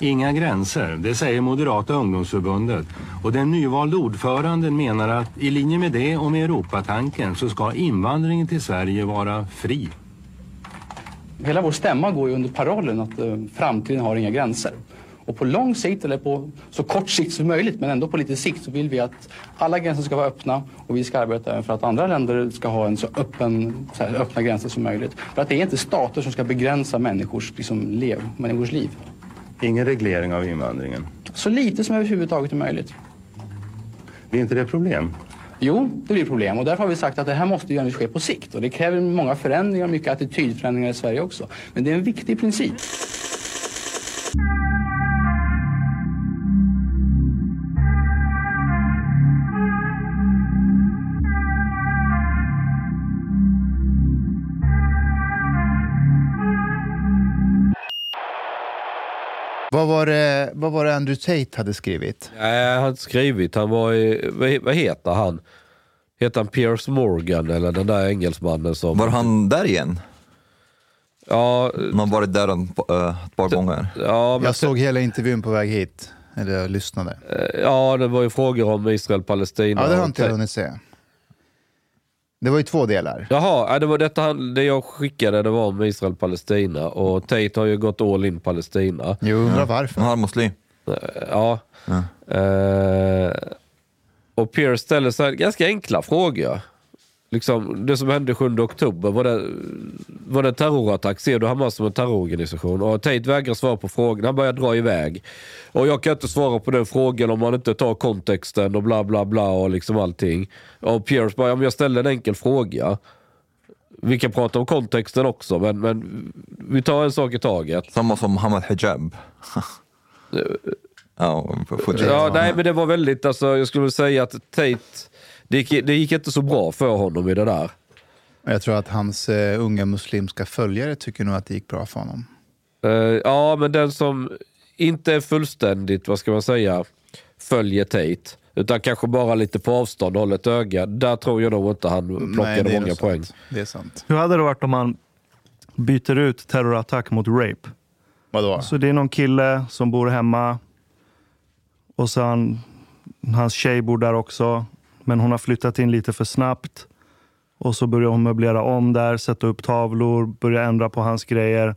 Inga gränser, det säger Moderata ungdomsförbundet. Och den nyvalde ordföranden menar att i linje med det och med Europatanken så ska invandringen till Sverige vara fri. Hela vår stämma går ju under parollen att eh, framtiden har inga gränser. Och på lång sikt, eller på så kort sikt som möjligt, men ändå på lite sikt, så vill vi att alla gränser ska vara öppna och vi ska arbeta även för att andra länder ska ha en så, öppen, så här, öppna gränser som möjligt. För att det är inte stater som ska begränsa människors, liksom, lev, människors liv. Ingen reglering av invandringen. Så lite som överhuvudtaget är möjligt. Är inte det problem? Jo, det blir problem och därför har vi sagt att det här måste ju ske på sikt och det kräver många förändringar, mycket attitydförändringar i Sverige också. Men det är en viktig princip. Vad var, det, vad var det Andrew Tate hade skrivit? Nej, han hade skrivit. Han var i, vad, vad heter han? Heter han Piers Morgan eller den där engelsmannen som... Var han där igen? Ja, Man har varit där en, äh, ett par gånger. ja, men, Jag såg hela intervjun på väg hit. Eller jag lyssnade. ja, det var ju frågor om Israel-Palestina. Ja, det har inte jag hunnit se. Det var ju två delar. Jaha, ja, det var detta det jag skickade det var om Israel-Palestina och Tate har ju gått all in Palestina. Jag undrar varför. Han är muslim. Ja. Eh, och Pierce ställer så här ganska enkla frågor. Liksom, det som hände 7 oktober, var det, var det en terrorattack? Ser du Hamas som en terrororganisation? Och Tate vägrar svara på frågan, han börjar dra iväg. Och jag kan inte svara på den frågan om man inte tar kontexten och bla bla bla och liksom allting. Och Pierce bara, om jag ställer en enkel fråga. Vi kan prata om kontexten också, men, men vi tar en sak i taget. Samma som Hamad Hijab. ja. Ja, nej men det var väldigt, alltså, jag skulle säga att Tate, det gick, det gick inte så bra för honom i det där. Jag tror att hans uh, unga muslimska följare tycker nog att det gick bra för honom. Eh, ja, men den som inte är fullständigt, vad ska man säga, följer Tate, utan kanske bara lite på avstånd och håller ett öga, där tror jag nog inte han plockade är många poäng. sant. Det är sant. Hur hade det varit om man byter ut terrorattack mot rape? Vadå? Så det är någon kille som bor hemma och sen hans tjej bor där också. Men hon har flyttat in lite för snabbt. Och så börjar hon möblera om där, sätta upp tavlor, börja ändra på hans grejer.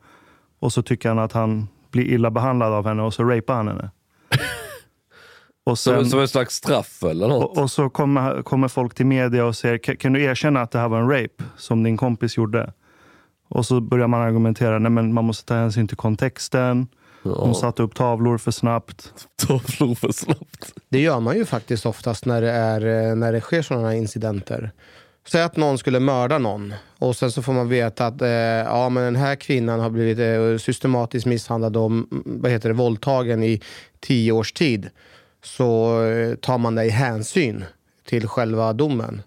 Och så tycker han att han blir illa behandlad av henne och så rapar han henne. och, Som, sen, som en slags straff eller något. och, och så kommer, kommer folk till media och säger, "Kan- kan du erkänna att det här var en rape som din kompis gjorde? Och så börjar man argumentera, nej men man måste ta hänsyn till kontexten. Hon satte upp tavlor för snabbt. Tavlor för snabbt. Det gör man ju faktiskt oftast när det, är, eh, när det sker sådana här incidenter. Säg att någon skulle mörda någon och sen så får man veta att eh, ja, men den här kvinnan har blivit eh, systematiskt misshandlad och mm, vad heter det, våldtagen i tio års tid. Så eh, tar man det i hänsyn till själva domen.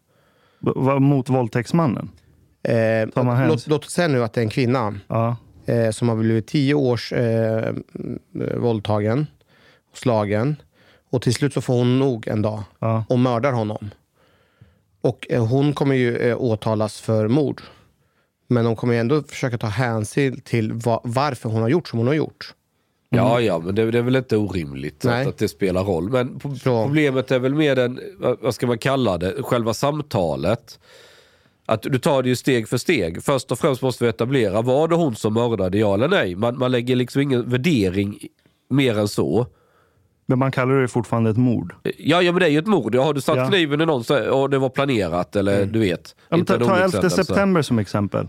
Vad- mot våldtäktsmannen? Eh, Tar man låt, hänsyn? låt oss säga nu att det är en kvinna Ja. Eh, som har blivit tio års eh, mm, våldtagen och slagen. Och till slut så får hon nog en dag Ja. och mördar honom. Och eh, hon kommer ju eh, åtalas för mord. Men de kommer ju ändå försöka ta hänsyn till va- varför hon har gjort som hon har gjort. Ja, ja, men det, det är väl inte orimligt att, att det spelar roll. Men Så- problemet är väl mer den, vad vad ska man kalla det, själva samtalet. Att du tar det ju steg för steg. Först och främst måste vi etablera, var det hon som mördade, ja eller nej? Man, man lägger liksom ingen värdering mer än så. Men man kallar det fortfarande ett mord. Ja, ja men det är ju ett mord. Har du satt Ja. kniven i någon så, och det var planerat eller du vet. Ja, ta, ta 11 olyckshändelse. september som exempel.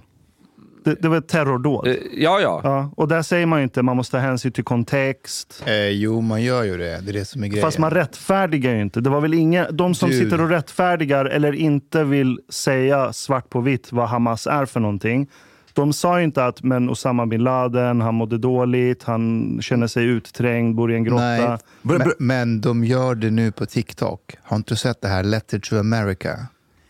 Det, det var ett terrordåd. Eh, Ja, ja. Ja, och där säger man ju inte man måste ta hänsyn till kontext. Eh, jo, man gör ju det. Det är det som är grejen. Fast man rättfärdigar ju inte. Det var väl inga, de som Du- sitter och rättfärdigar eller inte vill säga svart på vitt vad Hamas är för någonting. De sa ju inte att men Osama bin Laden, han mådde dåligt, han känner sig utträngd, bor i en grotta. Nej, men, men de gör det nu på TikTok. Har inte du sett det här Letter to America?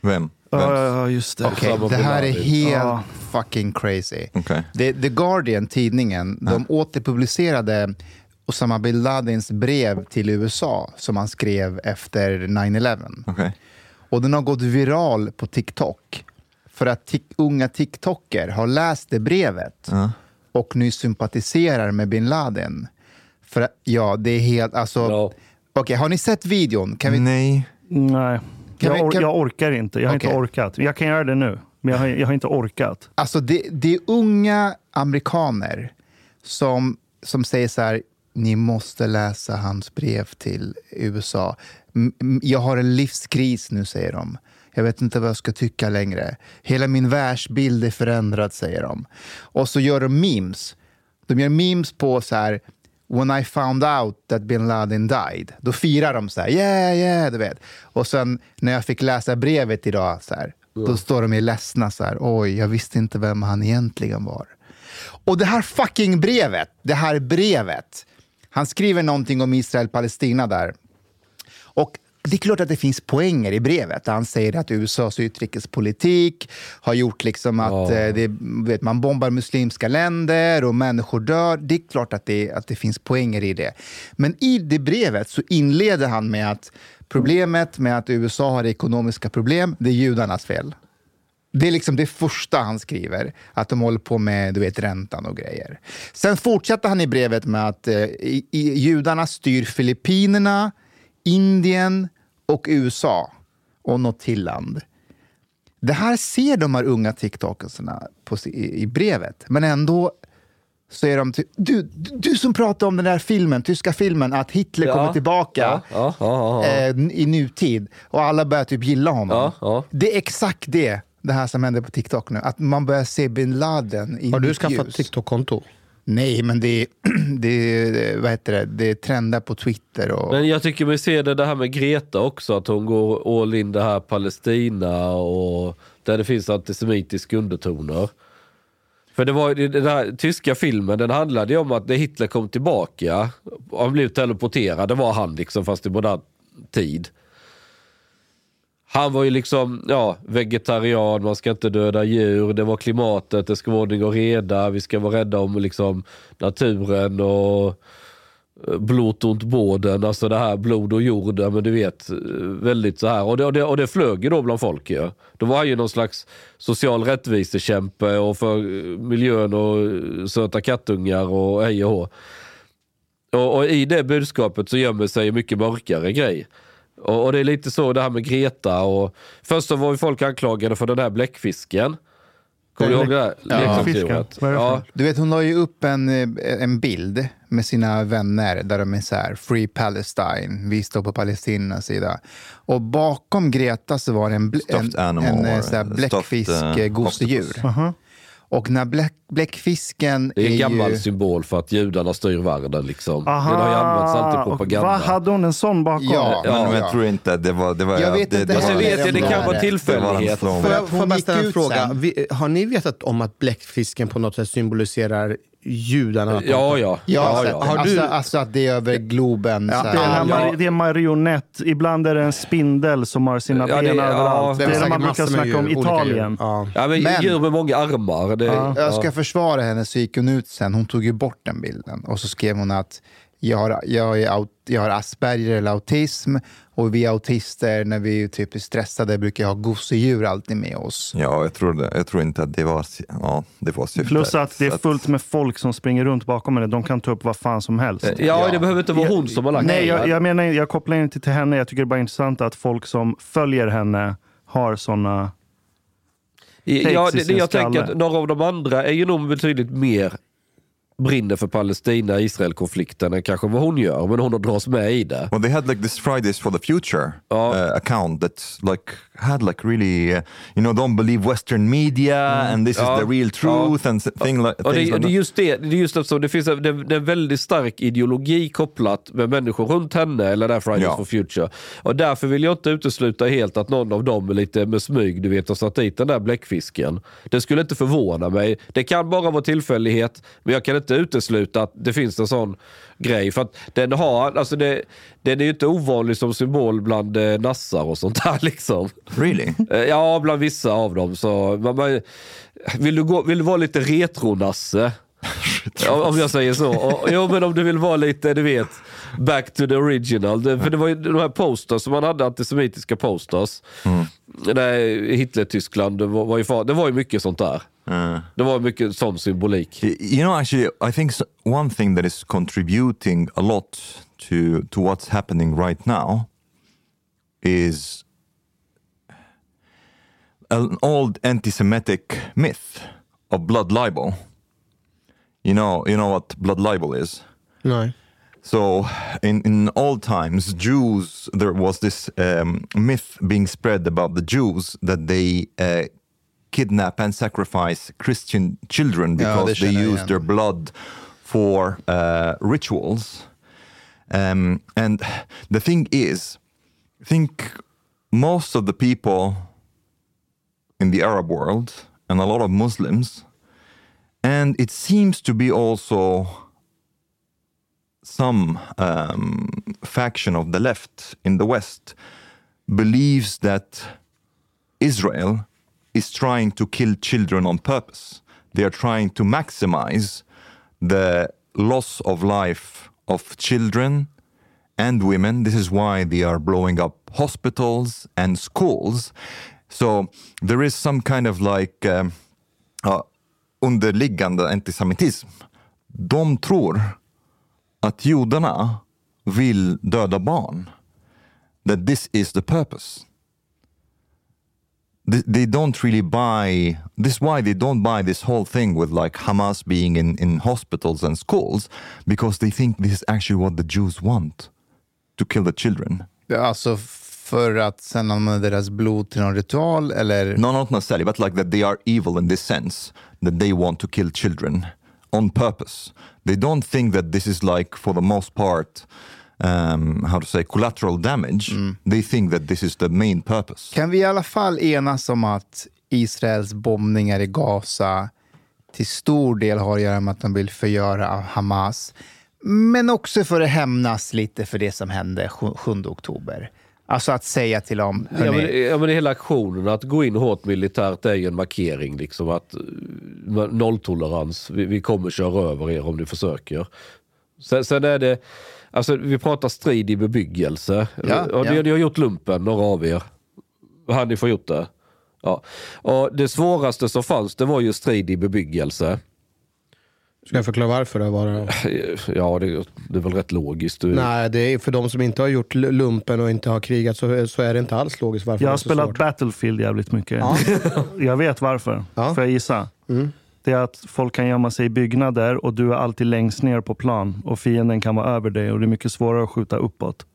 Vem? Ja, just det. Okej, det här är helt Ja. fucking crazy. Okej. The, The Guardian, tidningen, de återpublicerade Osama bin Ladens brev till USA som han skrev efter 9-11. Okej. Och den har gått viral på TikTok. För att tik- unga TikToker har läst det brevet och nu sympatiserar med bin Laden. För att, ja, det är helt... Alltså, Ja. Okej, har ni sett videon? Kan vi, Nej. Nej, jag, vi- kan- jag orkar inte. Jag har Okej. inte orkat. Jag kan göra det nu, men jag har, jag har inte orkat. Alltså det, det är unga amerikaner som, som säger så här, ni måste läsa hans brev till USA. Jag har en livskris nu, säger de. Jag vet inte vad jag ska tycka längre. Hela min världsbild är förändrad, säger de. Och så gör de memes. De gör memes på så här, when I found out that bin Laden died. Då firar de så här, yeah, yeah, du vet. Och sen när jag fick läsa brevet idag, så här, då står de ju ledsna så här, oj, jag visste inte vem han egentligen var. Och det här fucking brevet, det här brevet, han skriver någonting om Israel-Palestina där. Och det är klart att det finns poänger i brevet. Han säger att USAs utrikespolitik har gjort liksom att eh, det, vet, man bombar muslimska länder och människor dör. Det är klart att det, att det finns poänger i det. Men i det brevet så inleder han med att problemet med att USA har ekonomiska problem, det är judarnas fel. Det är liksom det första han skriver, att de håller på med du vet, räntan och grejer. Sen fortsätter han i brevet med att eh, i, i, judarna styr Filippinerna, Indien och USA och något till land. Det här ser de här unga si- i, i brevet, men ändå så är de... Ty- du, du du som pratade om den där filmen, tyska filmen, att Hitler Ja. kommer tillbaka Ja, ja, ja, ja. eh, i nutid och alla börjar typ gilla honom. Ja, ja. Det är exakt det, det här som händer på TikTok nu. Att man börjar se bin Laden i Har du skaffat. TikTok-konto? Nej, men det det vad heter det, det trendar på Twitter. Och, Men jag tycker vi ser det, det här med Greta också, att hon går all in det här Palestina och där det finns antisemitiska undertoner. För det var den här tyska filmen, den handlade ju om att när Hitler kom tillbaka, och han blev teleporterad, det var han liksom fast i modern tid. Han var ju liksom ja, vegetarian, man ska inte döda djur, det var klimatet, det ska vara ordning och reda, vi ska vara rädda om liksom, naturen och eh, blot och båden, alltså det här blod och jord, ja, men du vet, eh, väldigt så här. Och det, och det, och det flög ju då bland folk ju. Då var han ju någon slags social rättvisekämpe och för eh, miljön och söta kattungar och hej och hå. Och, och i det budskapet så gömmer sig en mycket mörkare grej. Och, och det är lite så det här med Greta och först så var ju folk anklagade för den här bläckfisken. Kommer du ihåg det? Där? Ja. Leksaksdjuret. Ja? Du vet, hon la ju upp en, eh, en bild med sina vänner där de är så här, Free Palestine, vi står på Palestinas sida. Och bakom Greta så var det en, en, en, stuffed, bläckfisk gosedjur. Aha. Och när bläck, bläckfisken Det är en är gammal ju... symbol för att judarna styr världen. Liksom. Aha, Den har ju använts alltid i propaganda. Vad hade hon en sån bakom? Ja, Men, men ja. jag tror inte det var... Det var Jag vet det, inte det, Alltså, vet, det, kan vara tillfällighet. Får jag, bara ställa en fråga? Vi, har ni vetat om att bläckfisken på något sätt symboliserar judarna? Ja, ja. Ja, ja, alltså, ja. alltså, alltså att det är över Globen. så Det är, Ja. det är en marionett. Ibland är det en spindel som har sina Ja, ben ja, överallt. det Det är det man brukar snacka om djur, olika Italien. djur. Ja. Ja, men, Men- djur med många armar. Det, Jag ska ja. försvara henne så gick hon ut sen. Hon tog ju bort den bilden. Och så skrev hon att jag har, jag är jag har Asperger eller autism. Och vi autister, när vi är typ stressade, brukar ha gosedjur alltid med oss. Ja, jag tror, det, jag tror inte att det var, ja, det var syftet. Plus att det är fullt med folk som springer runt bakom henne. De kan ta upp vad fan som helst. Ja, det behöver inte vara hon som har lagt Nej, jag, jag menar jag kopplar inte till henne. Jag tycker det är bara intressant att folk som följer henne har såna... Ja, det, det, jag tänker skalle. att några av de andra är ju nog betydligt mer brinner för Palestina-Israel-konflikten än kanske vad hon gör. Men hon dras med i det. Well, they had like this Fridays for the Future Ja. uh, account that like had like really, uh, you know, don't believe Western media and this Ja. is the real truth and s- thing like, Och det, like det är just det, det är just eftersom det finns en, det, det är en väldigt stark ideologi kopplat med människor runt henne eller där Fridays Ja. for Future. Och därför vill jag inte utesluta helt att någon av dem är lite med smyg, du vet, har satt dit den där bläckfisken. Det skulle inte förvåna mig. Det kan bara vara tillfällighet, men jag kan inte utesluta att det finns en sån grej. För att den har, alltså det, den är ju inte ovanlig som symbol bland eh, nassar och sånt där liksom. Really? Eh, Ja, bland vissa av dem. Så, man, man, vill, du gå, vill du vara lite retro-nasse? om, jag säger så. Och, jo, men om du vill vara lite, du vet, back to the original. Det, för det var ju de här posters som man hade, antisemitiska posters. Mm. Hitler-Tyskland, det var, var, ju, fa- det var ju mycket sånt där. Uh, Det var mycket sån symbolik. you know, actually, I think one thing that is contributing a lot to to what's happening right now is an old anti-Semitic myth of blood libel. You know, you know what blood libel is. Nej. So, in, in old times, Jews, there was this um, myth being spread about the Jews that they uh, kidnap and sacrifice Christian children because det they use their blood for uh, rituals. Um, and the thing is, I think most of the people in the Arab world and a lot of Muslims, and it seems to be also some um, faction of the left in the West believes that Israel is trying to kill children on purpose. They are trying to maximize the loss of life of children and women. This is why they are blowing up hospitals and schools. So there is some kind of like um, uh, underliggande antisemitism. De tror att judarna vill döda barn. That this is the purpose. They, don't really buy, this is why they don't buy this whole thing with like Hamas being in, in hospitals and schools, because they think this is actually what the Jews want, to kill the children. Alltså för att sen använda deras blod till någon ritual eller? No, not necessarily, but like that they are evil in this sense, that they want to kill children on purpose. They don't think that this is like, for the most part, um, how to say, collateral damage. They think that this is the main purpose. Kan vi i alla fall enas om att Israels bombningar i Gaza till stor del har att göra med att de vill förgöra Hamas, men också för att hämnas lite för det som hände 7 oktober. Alltså att säga till dem, Ja men, ja men hela aktionen, att gå in hårt militärt är ju en markering. Liksom att eh, Nolltolerans, vi, vi kommer köra över er om ni försöker. Sen, sen är det, alltså vi pratar strid i bebyggelse. Ja, och ni, ja. ni har gjort lumpen, några av er. Har ni får gjort det? Ja. Och det svåraste som fanns, det var ju strid i bebyggelse. Ska jag förklara varför det var det? Ja, det, det är väl rätt logiskt. Du, Nej, det är för de som inte har gjort lumpen och inte har krigat så, så är det inte alls logiskt varför Jag har spelat. Battlefield jävligt mycket. Ja. Jag vet varför. Ja. Får jag gissa? Det är att folk kan gömma sig i byggnader och du är alltid längst ner på plan och fienden kan vara över dig och det är mycket svårare att skjuta uppåt.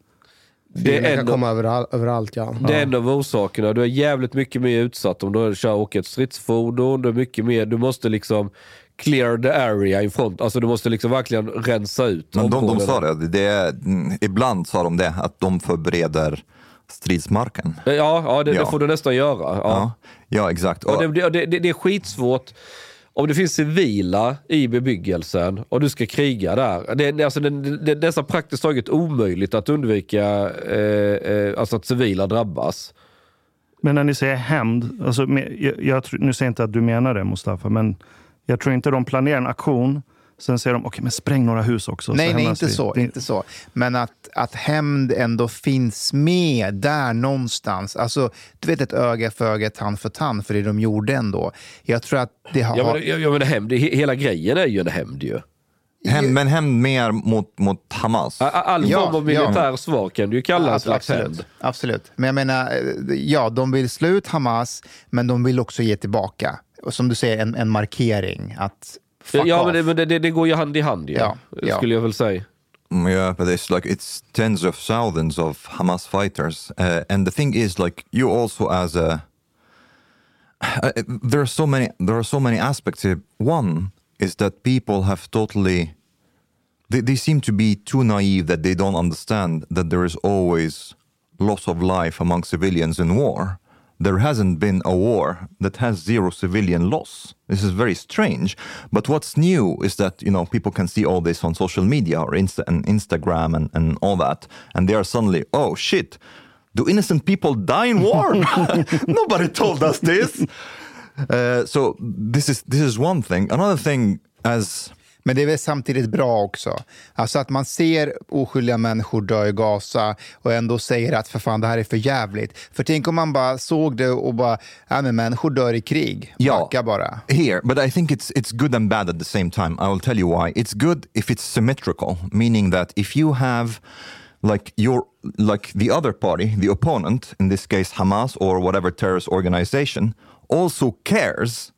Det är kan ändå- komma överall, överallt ja. Det är en av orsakerna. Du är jävligt mycket mer utsatt om du kör åker ett stridsfordon. Du är mycket mer, du måste liksom clear the area in front. Alltså du måste liksom verkligen rensa ut Men de, de sa det, det är, ibland sa de det, att de förbereder stridsmarken. Ja, ja, det, Ja. det får du nästan göra. Ja. Ja, ja exakt. Och Och, det, det, det, det är skitsvårt om det finns civila i bebyggelsen och du ska kriga där. Det, alltså, det, det, det är nästan praktiskt taget omöjligt att undvika eh, eh, alltså att civila drabbas. Men när ni säger hämnd, alltså, jag, jag, nu säger jag inte att du menar det Mustafa, men jag tror inte de planerar en aktion, sen säger de okej men spräng några hus också. Nej, nej, inte vi." så, Det- inte så. Men att, att hämnd ändå finns med där någonstans. Alltså, du vet ett öga för öga, tand för tand, för det de gjorde ändå. Jag tror att det har... Ja, men, ja, men hämnd, he- hela grejen är ju en hämnd ju. hem, men hem mer mot, mot Hamas. All Ja, form av ja. militär svar kan du ju kalla en Ja, slags hämnd. absolut, absolut. Men jag menar, eh, ja, de vill slå ut Hamas, men de vill också ge tillbaka. Och som du säger, en, en markering att fuck Ja, off. men, det, men det, det, det går ju hand i hand ju, Ja, ja. skulle jag väl säga. Mm, Yeah, but it's like it's tens of thousands of Hamas fighters, uh, and the thing is, like you also as a uh, there are so many there are so many aspects here. One is that people have totally they, they seem to be too naive that they don't understand that there is always loss of life among civilians in war. There hasn't been a war that has zero civilian loss. This is very strange. But what's new is that you know people can see all this on social media or Insta- and Instagram and, and all that, and they are suddenly, oh shit, do innocent people die in war? Nobody told us this. Uh, so this is this is one thing. Another thing, as Men det är väl samtidigt bra också. Alltså att man ser oskyldiga människor dö i Gaza och ändå säger att för fan det här är för jävligt. För tänk om man bara såg det och bara, ja men människor dör i krig. Ja. Backa bara. here, but I think it's it's good and bad at the same time. I will tell you why. It's good if it's symmetrical, meaning that if you have like your like the other party, the opponent, in this case Hamas or whatever terrorist organization, also cares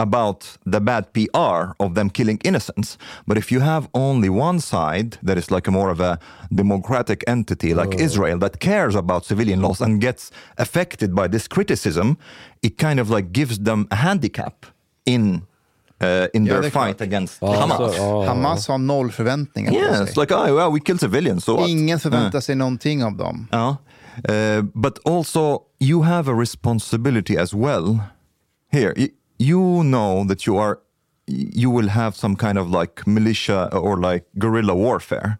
about the bad PR of them killing innocents. But if you have only one side that is like a more of a democratic entity like Israel that cares about civilian loss and gets affected by this criticism, it kind of like gives them a handicap in uh, in Ja, their fight klart. against Ja, Hamas. så- ja. Hamas har noll förväntningar på Yes, sig. like oh well, we kill civilians, so? Ingen förväntar Uh. sig någonting av dem. Ja. Uh, but also, you have a responsibility as well. Here, y- you know that you are, you will have some kind of like militia or like guerrilla warfare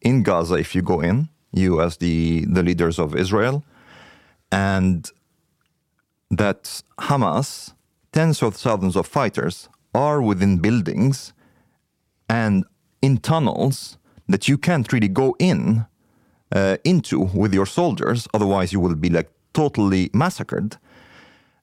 in Gaza if you go in. You as the the leaders of Israel, and that Hamas, tens of thousands of fighters, are within buildings and in tunnels that you can't really go in uh, into with your soldiers. Otherwise, you will be like totally massacred.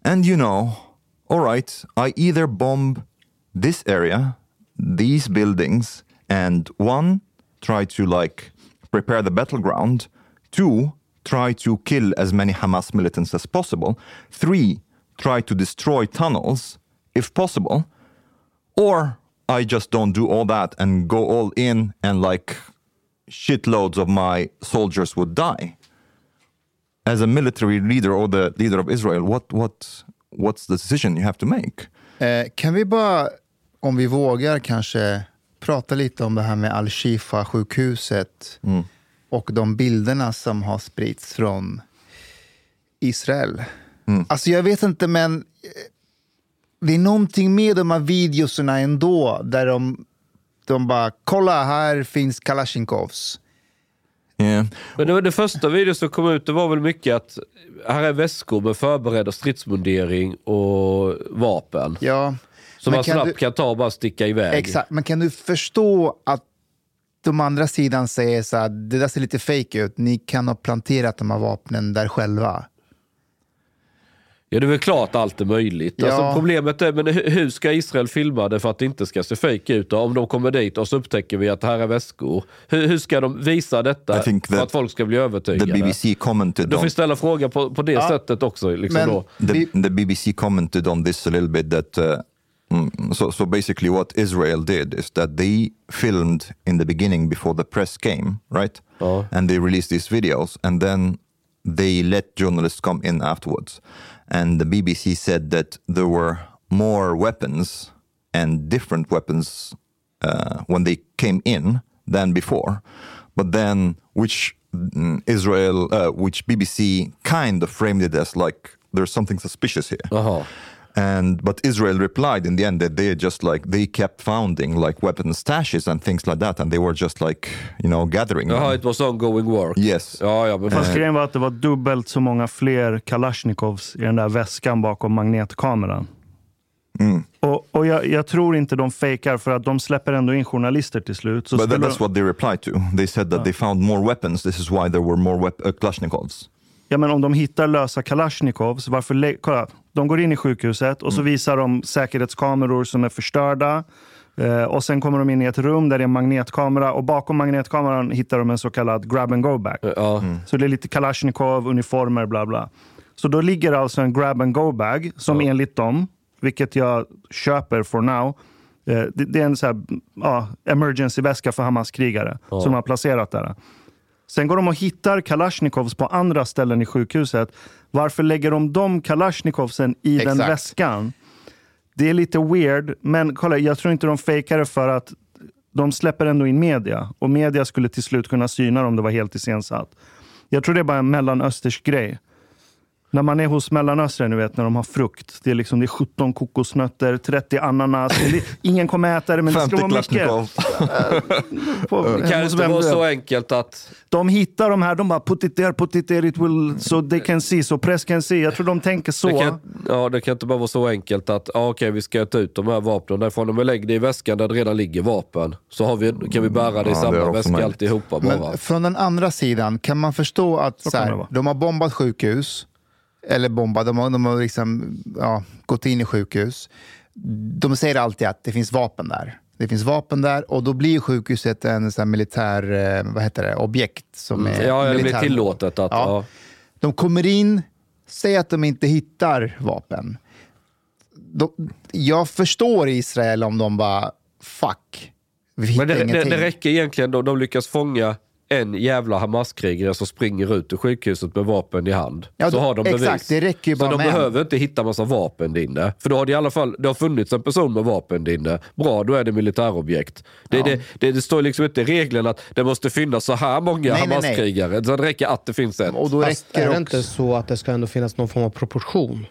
And you know, all right, I either bomb this area, these buildings, and one, try to like prepare the battleground, two, try to kill as many Hamas militants as possible, three, try to destroy tunnels if possible, or I just don't do all that and go all in and like shitloads of my soldiers would die. As a military leader or the leader of Israel, what what what's the decision you have to make? Eh, kan vi bara, om vi vågar kanske, prata lite om det här med Al-Shifa-sjukhuset och de bilderna som har spritts från Israel. Alltså jag vet inte, men eh, det är någonting med de här videoserna ändå, där de, de bara, kolla här finns Kalashnikovs. Yeah. Men det, var det första videon som kom ut det var väl mycket att här är väskor med förberedda stridsmundering och vapen. Ja, Som man kan snabbt du- kan ta och bara sticka iväg. Exakt, men kan du förstå att de andra sidan säger så här, det där ser lite fake ut, ni kan ha planterat de här vapnen där själva. Ja det är väl klart allt är möjligt. Ja. Alltså, problemet är, men hu- hur ska Israel filma det för att det inte ska se fake ut? Om de kommer dit och så upptäcker vi att här är väskor. Hur, hur ska de visa detta för att folk ska bli The övertygade? BBC commented Du får ställa frågan på, på det sättet också. Liksom Men- då. the, the BBC commented on this a little bit that uh, mm, so so basically what Israel did is that they filmed in the beginning before the press came, right? Ja. And they released these videos, and then they let journalists come in afterwards. And the BBC said that there were more weapons and different weapons uh, when they came in than before. But then, which mm, Israel, uh, which BBC kind of framed it as like there's something suspicious here. Jaha. And but Israel replied in the end that they just like they kept founding like weapon stashes and things like that, and they were just like you know gathering. Jaha, it was ongoing work. Yes. Ja, ja, men Fast grejen var att det var dubbelt så många fler Kalashnikovs i den där väskan bakom magnetkameran. Mm. Och, och jag, jag tror inte de fejkar för att de släpper ändå in journalister till slut. Så but that's de, what they replied to. They said that they found more weapons. This is why there were more uh, Kalashnikovs. Ja, men om de hittar lösa Kalashnikovs, varför... Kolla, de går in i sjukhuset och så visar de säkerhetskameror som är förstörda. Eh, och Sen kommer de in i ett rum där det är en magnetkamera och bakom magnetkameran hittar de en så kallad grab and go bag. Ja. Så det är lite Kalashnikov, uniformer, bla bla. Så då ligger alltså en grab and go bag som enligt dem, vilket jag köper for now, eh, det, det är en så här, ja, emergency-väska för Hamas-krigare som de har placerat där. Sen går de och hittar Kalashnikovs på andra ställen i sjukhuset. Varför lägger de de Kalashnikovsen i den Exakt. väskan? Det är lite weird, men kolla, jag tror inte de fejkar det för att de släpper ändå in media och media skulle till slut kunna syna dem om det var helt iscensatt. Jag tror det är bara en mellanöstersk grej. När man är hos Mellanöstern, ni vet, när de har frukt. Det är, liksom, det är 17 kokosnötter, 30 ananas. Det ingen kommer äta det, men det ska 50 vara mycket. På- Kan det hos inte vara du är. så enkelt att... De hittar de här, de bara put it there, put it there, it will, so they can see, so press can see. Jag tror de tänker så. Det kan, ja, det kan inte bara vara så enkelt att ja, okej, vi ska ta ut de här vapnen därifrån. Men lägg det i väskan där det redan ligger vapen. Så har vi, kan vi bära det i Ja, det samma också väska möjligt. alltihopa bara. Men från den andra sidan, kan man förstå att så kan det här, de har bombat sjukhus, eller bombat, de har, de har liksom, ja, gått in i sjukhus. De säger alltid att det finns vapen där. Det finns vapen där och då blir sjukhuset en sån militär eh, vad heter det, objekt. Som är Mm. ja, det blir tillåtet att... Ja. Ja. De kommer in, säger att de inte hittar vapen. De, jag förstår Israel om de bara, fuck, vi hittar Men det, det, det räcker egentligen då de lyckas fånga en jävla Hamas-krigare som springer ut ur sjukhuset med vapen i hand. Ja, så har de bevis. exakt, det räcker ju så bara de med en. behöver inte hitta massa vapen där inne. För då har det i alla fall det har funnits en person med vapen där inne. Bra, då är det militärobjekt. Det, det, det, det står liksom inte i reglerna att det måste finnas så här många Nej, nej, nej. Hamas-krigare. Så det räcker att det finns en. och då Fast räcker är det inte så att det ska ändå finnas någon form av proportion?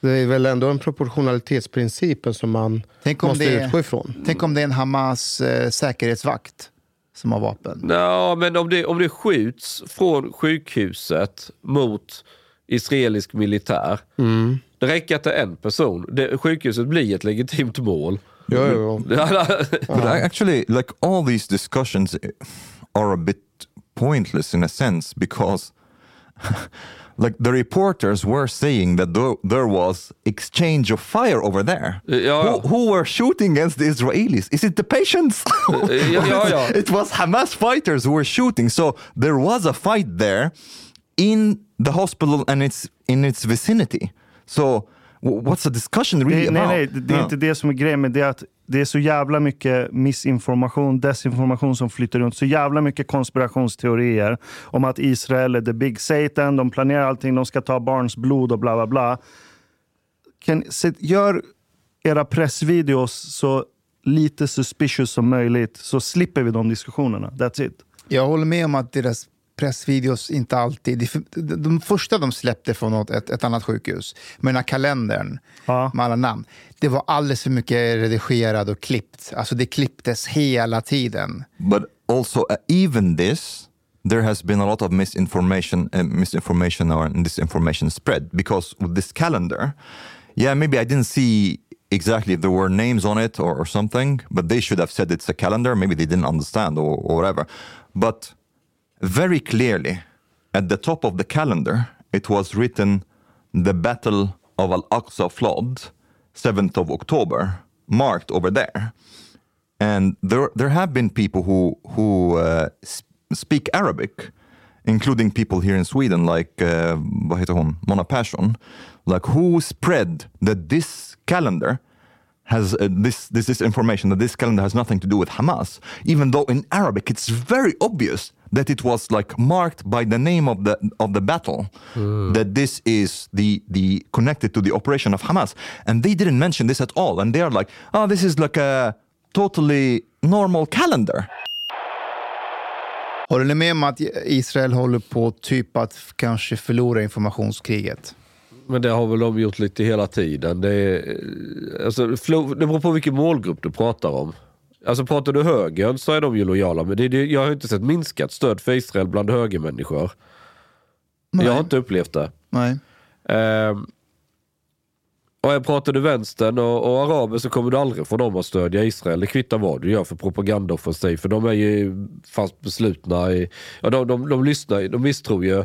Det är väl ändå en proportionalitetsprincipen som man måste det är- utgå ifrån. Tänk om det är en Hamas eh, säkerhetsvakt som har vapen. Ja, men om det, om det skjuts från sjukhuset mot israelisk militär. Mm. Det räcker att det är en person. Det, sjukhuset blir ett legitimt mål. Jo, jo. But actually, like all these discussions are a bit pointless in a sense because, like, the reporters were saying that there, there was exchange of fire over there. Uh, ja, ja. Who, who were shooting against the Israelis? Is it the patients? ja, ja, ja. it was Hamas fighters who were shooting. So there was a fight there in the hospital and it's in its vicinity. So what's the discussion really Det, nej, about? nej, det är Ja. inte det som är grejen. Men det är att det är så jävla mycket missinformation, desinformation som flyter runt. Så jävla mycket konspirationsteorier om att Israel är the big Satan, de planerar allting, de ska ta barns blod och bla bla bla. Can, sit, gör era pressvideos så lite suspicious som möjligt så slipper vi de diskussionerna. That's it. Jag håller med om att deras pressvideos inte alltid... de första de släppte från något, ett, ett annat sjukhus, med den här kalendern Ja. med alla namn, det var alldeles för mycket redigerat och klippt. Alltså det klipptes hela tiden. But also, uh, even this, there has been a lot of misinformation, uh, misinformation or disinformation spread because with this calendar, yeah, maybe I didn't see exactly if there were names on it or, or something, but they should have said it's a calendar. Maybe they didn't understand or, or whatever. But very clearly, at the top of the calendar, it was written the Battle of Al Aqsa flood, 7th of October, marked over there. And there there have been people who who uh, speak Arabic, including people here in Sweden, like uh, Mona Persson, like who spread that this calendar has uh, this, this this information that this calendar has nothing to do with Hamas, even though in Arabic it's very obvious that it was like marked by the name of the of the battle, that this is the the connected to the operation of Hamas, and they didn't mention this at all, and they are like, oh, this is like a totally normal calendar. Håller ni med om att Israel håller på typ att kanske förlora informationskriget? Men det har väl de gjort lite hela tiden. Det, är, alltså, flo- det beror på vilken målgrupp du pratar om. Alltså pratar du högern så är de ju lojala. Men det, det, jag har inte sett minskat stöd för Israel bland högermänniskor. Jag har inte upplevt det. Nej. Ehm, och jag pratar du vänstern och, och araber så kommer du aldrig få dem att stödja Israel. Det kvittar vad du gör för propagandaoffensiv. För de är ju fast beslutna. I, ja, de, de, de lyssnar, de misstror ju.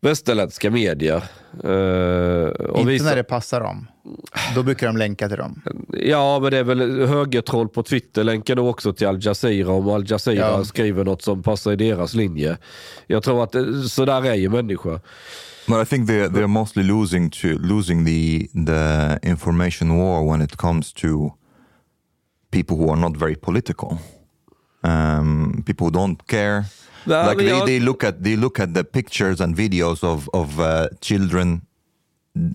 Västerländska medier. Eh, och Inte när det passar dem. Då brukar de länka till dem. Ja, men det är väl högertroll på Twitter länkar då också till Al Jazeera om Al Jazeera Ja. skriver något som passar i deras linje. Jag tror att eh, så där är ju människor. But I think they're they're mostly losing to losing the the information war when it comes to people who are not very political. Um, people who don't care. Like they, they look at they look at the pictures and videos of of uh, children,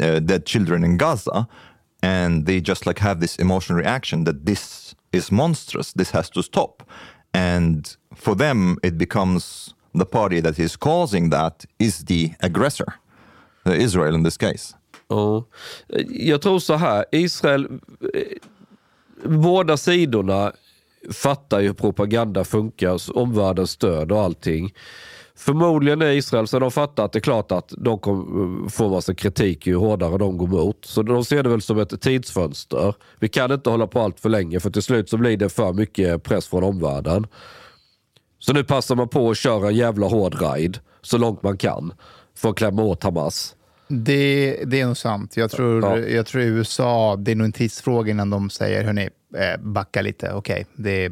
uh, dead children in Gaza, and they just like have this emotional reaction that this is monstrous. This has to stop, and for them it becomes the party that is causing that is the aggressor, Israel in this case. Ja. Jag tror så här, Israel, eh, båda sidorna fattar ju hur propaganda funkar, omvärldens stöd och allting. Förmodligen är Israel så de fattar att det är klart att de kommer få massa kritik ju hårdare de går mot. Så de ser det väl som ett tidsfönster. Vi kan inte hålla på allt för länge för till slut så blir det för mycket press från omvärlden. Så nu passar man på att köra en jävla hård ride så långt man kan för att klämma åt Hamas. Det, det är nog sant. Jag tror, Ja. jag tror USA, det är nog en tidsfråga innan de säger, hörni, eh, backa lite. Okej, det,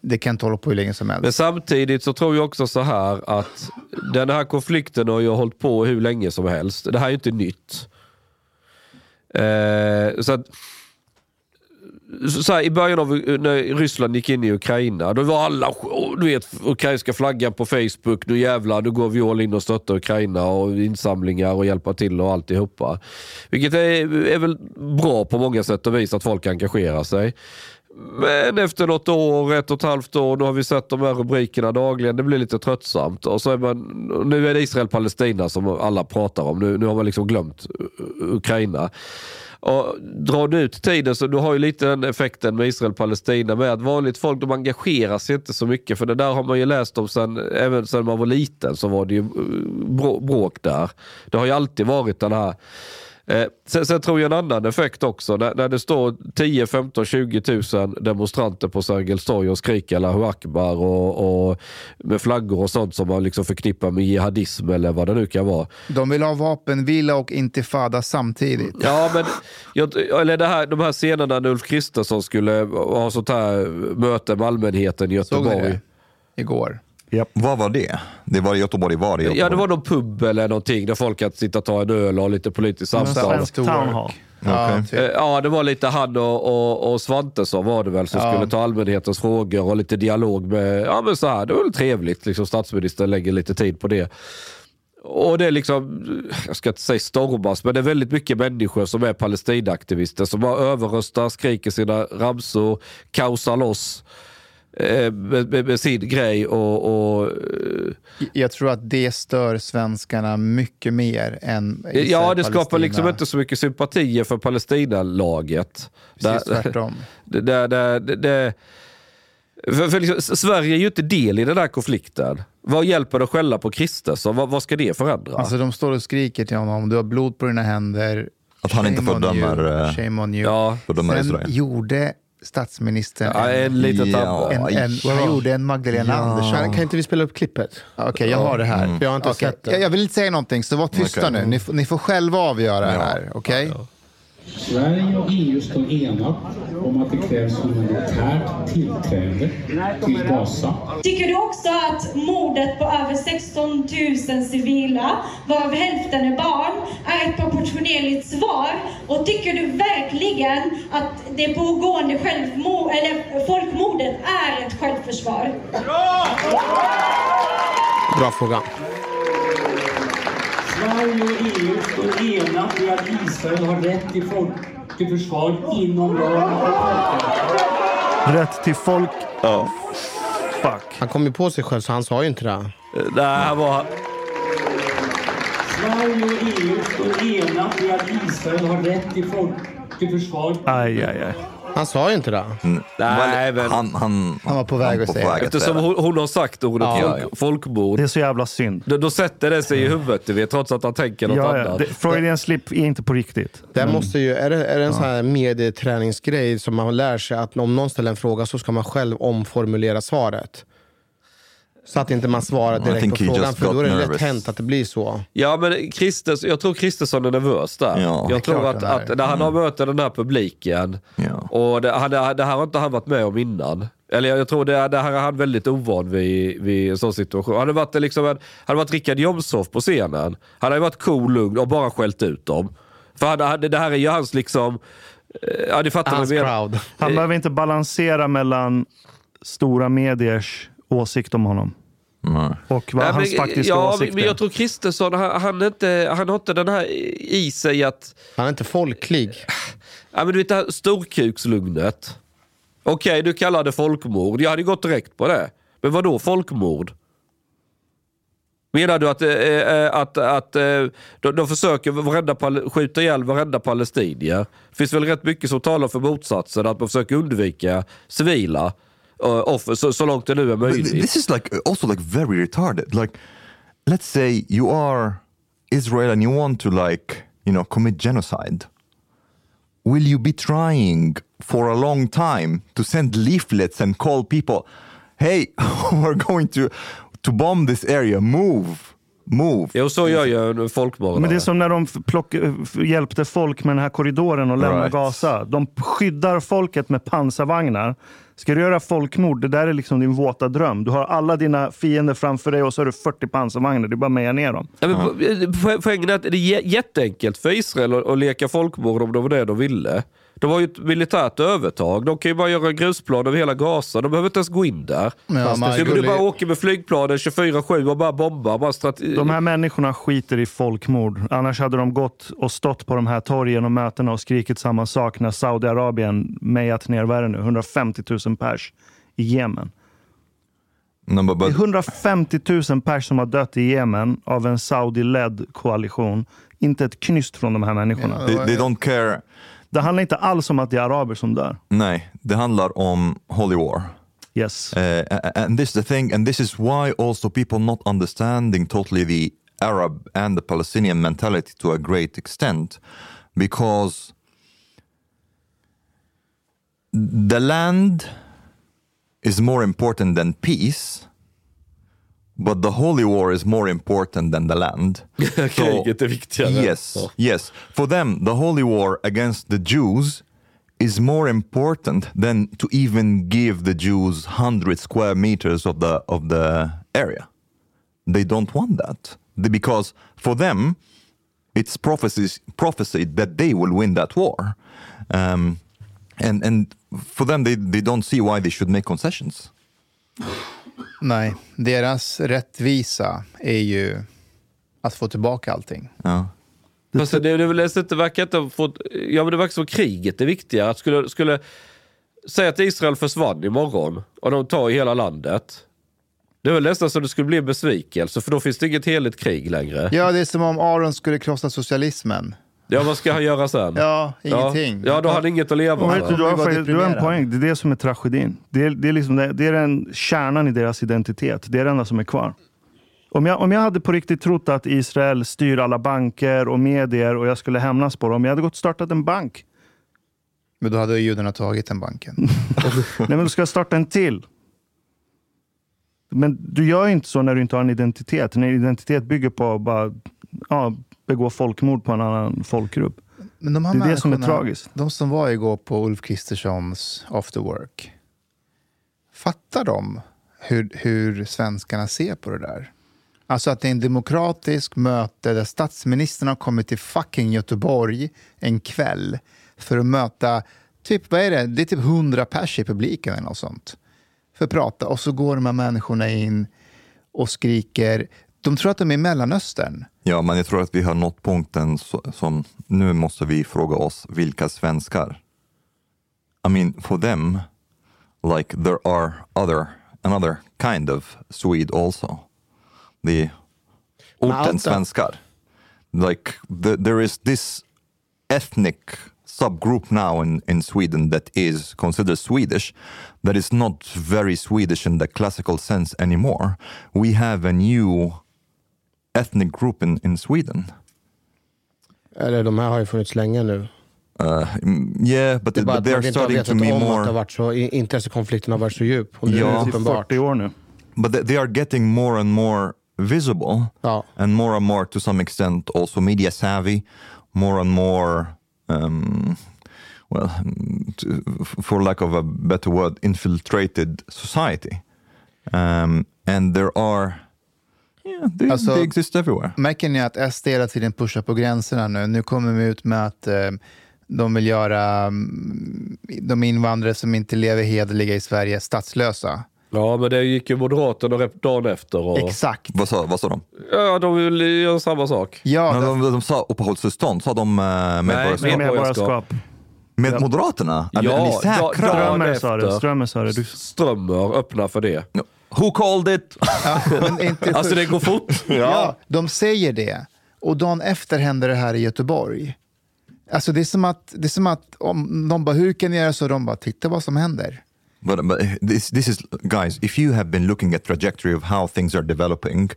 det kan inte hålla på hur länge som helst. Men samtidigt så tror jag också så här att den här konflikten har ju hållit på hur länge som helst. Det här är ju inte nytt. Eh, så att, så här, I början av eh, när Ryssland gick in i Ukraina, då var alla, oh, du vet, ukrainska flaggan på Facebook, nu jävlar, nu går vi all in och stöttar Ukraina och insamlingar och hjälpa till och alltihopa. Vilket är, är väl bra på många sätt och vis att folk engagerar sig. Men efter något år, ett och ett halvt år, nu har vi sett de här rubrikerna dagligen. Det blir lite tröttsamt. Och så är man, nu är det Israel-Palestina som alla pratar om. Nu, nu har man liksom glömt eh, Ukraina. Och drar du ut tiden så du har ju lite den effekten med Israel-Palestina med att vanligt folk de engagerar sig inte så mycket. För det där har man ju läst om sen, även sen man var liten så var det ju eh, bråk där. Det har ju alltid varit den här Eh, sen, sen tror jag en annan effekt också. När, när det står 10, 15, 20 000 demonstranter på Sergels torg och skriker Allahu Akbar och, och med flaggor och sånt som man liksom förknippar med jihadism eller vad det nu kan vara. De vill ha vapenvila och intifada samtidigt. Ja, men jag, eller det här, de här scenerna när Ulf Kristersson skulle ha sånt här möte med allmänheten i Såg ni Göteborg. det? Igår. Vad var det? Det var i Göteborg, var det i Göteborg? Ja, det var någon pub eller någonting där folk kan sitta och ta en öl och ha lite politiskt samtal. Svensk Town Hall. Ja, Eh, Ja, det var lite han och, och, och Svantesson var det väl som Ja. skulle ta allmänhetens frågor och lite dialog med, ja men så här, det var väl trevligt, liksom statsministern lägger lite tid på det. och det är liksom, jag ska inte säga stormas, men det är väldigt mycket människor som är Palestinaaktivister som bara överröstar, skriker sina ramsor, kaosar loss eh, med, med, med sin grej och, och eh, Jag tror att det stör svenskarna mycket mer än Ja, det skapar Palestina. liksom inte så mycket sympatier för Palestina-laget. Precis Där- tvärtom. Det, det, det, för, för liksom, Sverige är ju inte del i den här konflikten. Vad hjälper det att skälla på Kristersson? Vad, vad ska det förändra? Alltså de står och skriker till honom, du har blod på dina händer. Att han inte Shame fördömer, you, eh, Shame on you. ja, Sen Israel. gjorde statsministern ja, en liten Ja. en, en, han gjorde en Magdalena Andersson. Kan, inte vi spela upp klippet? Okej, jag har det här. För jag har inte Okej, sett det. Jag, jag vill inte säga någonting, så var tysta Okej. nu. Ni, får- ni får själva avgöra det Ja. här. Okej? Sverige och EU står enat om att det krävs humanitärt tillträde till Gaza. Tycker du också att mordet på över 16 000 civila, varav hälften är barn, är ett proportionerligt svar? Och tycker du verkligen att det pågående självmord, eller folkmordet är ett självförsvar? Bra fråga. Sverige och EU står enat i att Israel har rätt till, folk, till försvar inom ramen för. Rätt till folk... Ja. Fuck. Han kom ju på sig själv så han sa ju inte det. Nej, han var... Sverige och EU står enat i att Israel har rätt till, folk, till försvar Aj, aj, aj. Han sa ju inte det. Mm. Nej, men- han, han, Han var på väg att säga det. Eftersom hon, hon har sagt ordet Ja, folk, ja. folkmord, Det är så jävla synd. då, då sätter det sig i huvudet, du vet, trots att han tänker något Ja, ja. annat. Det, Freudian slip är inte på riktigt. Det måste ju, är, det, är det en sån här medieträningsgrej som man lär sig att om någon ställer en fråga så ska man själv omformulera svaret? Så att inte man svarar direkt på frågan för då är det lätt hänt att det blir så. Ja, men Christes, jag tror Kristersson är nervös där. Ja, jag tror att, att när han har möter den här publiken, Ja. och det, han, det här har inte han varit med om innan. Eller jag tror det, det här är han väldigt ovan vid, vid en sån situation. Han hade varit, liksom en, han varit Rickard Jomshof på scenen. Han hade varit cool, lugn och bara skällt ut dem. För han, det här är ju hans liksom... eh, Ja, ni fattar Hans crowd. Han behöver inte balansera mellan stora mediers åsikt om honom Nej. och vad Nej, hans men, faktiska ja, åsikt men jag tror Kristersson, han, han, inte, han har inte den här i sig att... Han är inte folklig. Ja, men du vet det här storkukslugnet. Okej, du kallar det folkmord. Jag hade gått direkt på det. Men vad då folkmord? Menar du att, eh, att, att eh, de, de försöker varenda, skjuta ihjäl varenda palestinier? Det finns väl rätt mycket som talar för motsatsen, att man försöker undvika civila Uh, offer så, så långt det nu är But möjligt. this is like uh, also like very retarded. Like, let's say you are Israel and you want to like you know commit genocide. Will you be trying for a long time to send leaflets and call people, "Hey, we're going to to bomb this area. Move, move." Jo, så gör ju folkmördare. Men det är som när de plock, f- hjälpte folk med den här korridoren och lämna Right. Gaza. De skyddar folket med pansarvagnar. Ska du göra folkmord, det där är liksom din våta dröm. Du har alla dina fiender framför dig och så har du 40 pansarvagnar. Det är bara att meja ner dem. Ja, men po- po- Poängen är att det är jä- jätteenkelt för Israel att, att leka folkmord om det var det de ville. De har ju ett militärt övertag. De kan ju bara göra grusplan över hela Gaza. De behöver inte ens gå in där. Ja, man du, du bara åker med flygplanen 24-7 och bara bombar. Bara strate- De här människorna skiter i folkmord. Annars hade de gått och stått på de här torgen och mötena och skrikit samma sak när Saudiarabien mejat ner, vad är det nu, 150 000 pers i Jemen. No, but, Det är but 150 000 pers som har dött i Jemen av en Saudi-ledd koalition. Inte ett knyst från de här människorna. they, they don't care. Det handlar inte alls om att det är araber som dör. Nej, det handlar om holy war. Yes. Uh, and this is the thing, and this is why also people not understanding totally the Arab and the Palestinian mentality to a great extent, because the land is more important than peace, but the holy war is more important than the land. Är viktigare. Yes, Ja. yes. For them, the holy war against the Jews is more important than to even give the Jews 100 square meters of the of the area. They don't want that because for them, it's prophecies prophesied that they will win that war, um, and and for them, they, they don't see why they should make concessions. Nej, deras rättvisa är ju att få tillbaka allting. Ja. Fast det, det, det, det verkar inte fått... Ja men det verkar som kriget är viktigare. Att skulle, skulle, säg att Israel försvann imorgon och de tar hela landet. Det är väl nästan så det skulle bli en besvikelse för då finns det inget heligt krig längre. Ja, det är som om Aron skulle krossa socialismen. Ja, vad ska han göra sen? Ja, ingenting. Ja, då har han inget att leva med. vet du, du, har, du har en poäng. Det är det som är tragedin. Det är, det är, liksom det, är den kärnan i deras identitet. Det är det enda som är kvar. Om jag, om jag hade på riktigt trott att Israel styr alla banker och medier och jag skulle hämnas på dem. Jag hade gått och startat en bank. Men då hade judarna tagit den banken. Nej, men du ska starta en till. Men du gör inte så när du inte har en identitet. När identitet bygger på bara ja, begå folkmord på en annan folkgrupp. Men de här Det är det som är tragiskt. De som var igår på Ulf Kristerssons After Work. Fattar de hur, hur svenskarna ser på det där? Alltså att det är en demokratisk möte där statsministern har kommit till fucking Göteborg en kväll för att möta, typ vad är det, det är typ 100 pers i publiken eller något sånt. För att prata och så går de här människorna in och skriker. De tror att de är i Mellanöstern. Ja, men jag tror att vi har nått punkten som nu måste vi fråga oss vilka svenskar. I mean, for them, like there are other, another kind of Swede also. The orten svenskar. Like the, there is this ethnic subgroup now in, in Sweden that is considered Swedish, that is not very Swedish in the classical sense anymore. We have a new ethnic group in, in Sweden. Eller de här har ju funnits länge nu. Uh, mm, yeah, but, Det är bara but they're inte har starting vetat to be om att det har more. varit så, i- intressekonflikten har varit så djup. Och nu Ja. är det uppenbart. 40 år nu. But they, they are getting more and more visible, Ja. and more and more, to some extent, also media savvy. More and more, um, well, to, for lack of a better word, infiltrated society. Um, and there are, yeah, they, Alltså- they exist everywhere. Märker ni att SD hela tiden pushar på gränserna nu? Nu kommer de ut med att eh, de vill göra mm, de invandrare som inte lever hederliga i Sverige statslösa. Ja, men det gick ju Moderaterna dagen efter. Och... Exakt. Vad sa, vad sa de? Ja, de vill göra samma sak. Ja, Men de, de, de sa uppehållstillstånd, sa de uh, medborgarskap? Nej, Medborgarskap. Med Moderaterna? Är, är ni Ja, säkra? Strömmer sa det. efter. Strömmer sa det. Du, Strömmer öppnar för det. Who called it? ja, men inte Alltså det går fort. ja, de säger det. Och dagen efter händer det här i Göteborg. Alltså det är som att, det är som att om de bara, hur kan ni göra så? De bara, titta vad som händer. But, but this, this is, guys, if you have been looking at trajectory of how things are developing,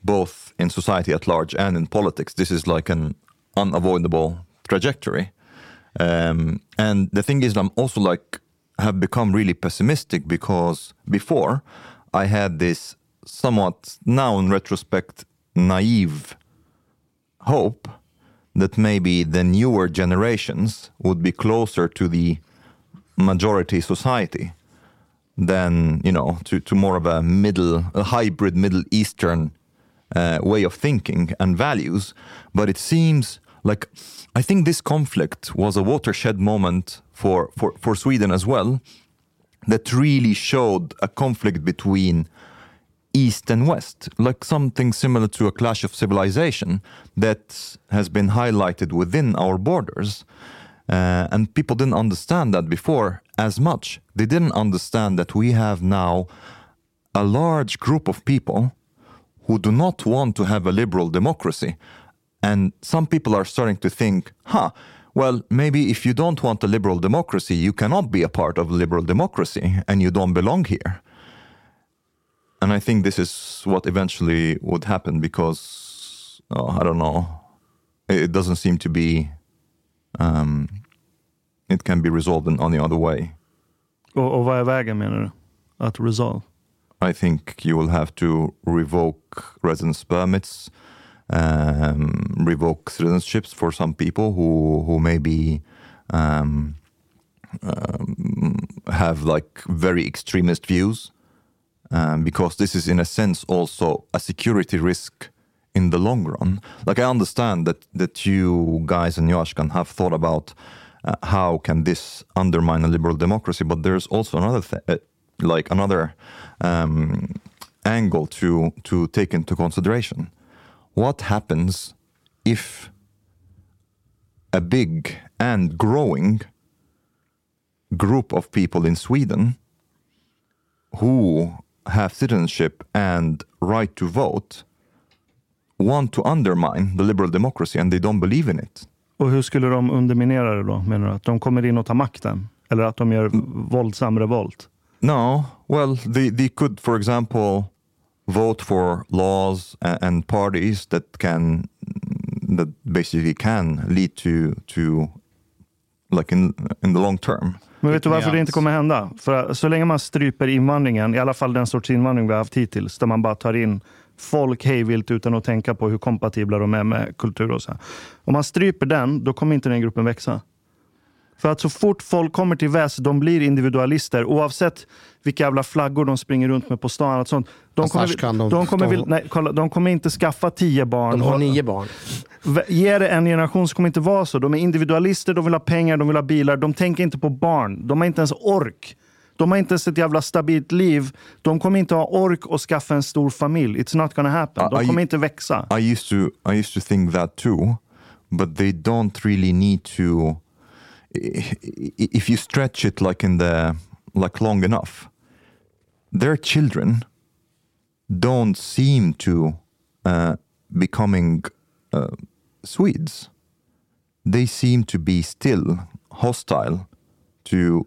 both in society at large and in politics, this is like an unavoidable trajectory. Um, and the thing is, I'm also like have become really pessimistic because before I had this somewhat now in retrospect naive hope that maybe the newer generations would be closer to the majority society than you know to, to more of a middle a hybrid middle eastern uh, way of thinking and values. But it seems like i think this conflict was a watershed moment for for, for sweden as well that really showed a conflict between east and west like something similar to a clash of civilization that has been highlighted within our borders uh, and people didn't understand that before as much. They didn't understand that we have now a large group of people who do not want to have a liberal democracy. And some people are starting to think, huh, well, maybe if you don't want a liberal democracy, you cannot be a part of liberal democracy and you don't belong here. And I think this is what eventually would happen because, oh, I don't know, it doesn't seem to be um, it can be resolved in any other way. och, och vad är vägen menar du? Att resolve? I think you will have to revoke residence permits, um, revoke citizenships for some people who who maybe um, um, have like very extremist views, um, because this is in a sense also a security risk in the long run. Like I understand that that you guys and Yoshkan have thought about uh, how can this undermine a liberal democracy, but there's also another th- uh, like another um, angle to to take into consideration. What happens if a big and growing group of people in Sweden who have citizenship and right to vote want to undermine the liberal democracy and they don't believe in it. Och hur skulle de underminera det då, menar du? Att de kommer in och tar makten? Eller att de gör våldsam revolt? No, well, they, they could, for example, vote for laws and parties that can that basically can lead to to like in in the long term. Men vet du varför det inte kommer hända? För så länge man stryper invandringen, i alla fall den sorts invandring vi har haft hittills, där man bara tar in folk hejvilt utan att tänka på hur kompatibla de är med kultur och så. här. Om man stryper den, då kommer inte den gruppen växa. För att så fort folk kommer till väst, de blir individualister oavsett vilka jävla flaggor de springer runt med på stan. Och sånt. De, Fast kommer, de- de, kommer, de- nej, kolla, de kommer inte skaffa tio barn. De har och- nio barn. Ge det en generation så kommer inte vara så. De är individualister, de vill ha pengar, de vill ha bilar. De tänker inte på barn. De har inte ens ork. De har inte ens ett jävla stabilt liv. De kommer inte ha ork att skaffa en stor familj. It's not gonna happen. De I- kommer inte växa. I used to I used to think that too, but they don't really need to. If you stretch it like in the like long enough, their children don't seem to uh, becoming uh, Swedes. They seem to be still hostile to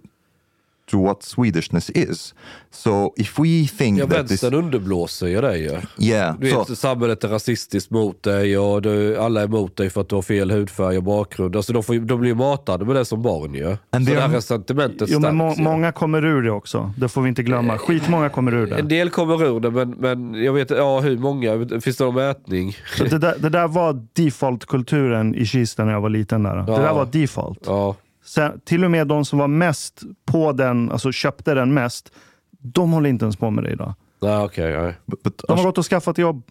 to what Swedishness is. So if we think Ja, that this, underblåser ju dig ju. yeah, Du so, vet, samhället är rasistiskt mot dig och du, alla är emot dig för att du har fel hudfärg och bakgrund. Alltså de, får, de blir matade med det som barn ju. Så And det they här resentimentet Jo, men må, många kommer ur det också. Det får vi inte glömma. Skitmånga kommer ur En det. del kommer ur det, men, men jag vet ja, hur många. Finns det någon mätning? Så det, där, det där var default-kulturen i Kista när jag var liten. Där. Det Ja. där var default. Ja. Sen, till och med de som var mest på den, alltså köpte den mest, de håller inte ens på med det idag. Nej, okej. nej. but, but De har gått och skaffat jobb.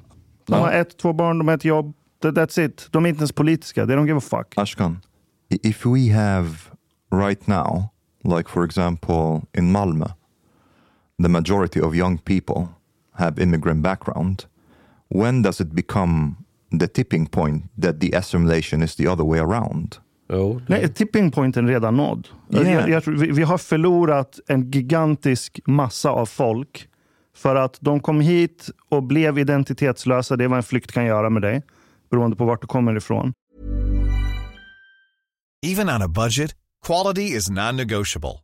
De Ja. har ett, två barn, de har ett jobb. That- That's it. De är inte ens politiska. They don't give a fuck. Ashkan, if we have right now, like for example in Malmö, the majority of young people have immigrant background, when does it become the tipping point that the assimilation is the other way around? Jo, Nej, tipping pointen är redan nådd. Yeah. Jag, jag, tror vi, vi har förlorat en gigantisk massa av folk för att de kom hit och blev identitetslösa. Det är vad en flykt kan göra med dig, beroende på vart du kommer ifrån. Even on a budget, quality is non-negotiable.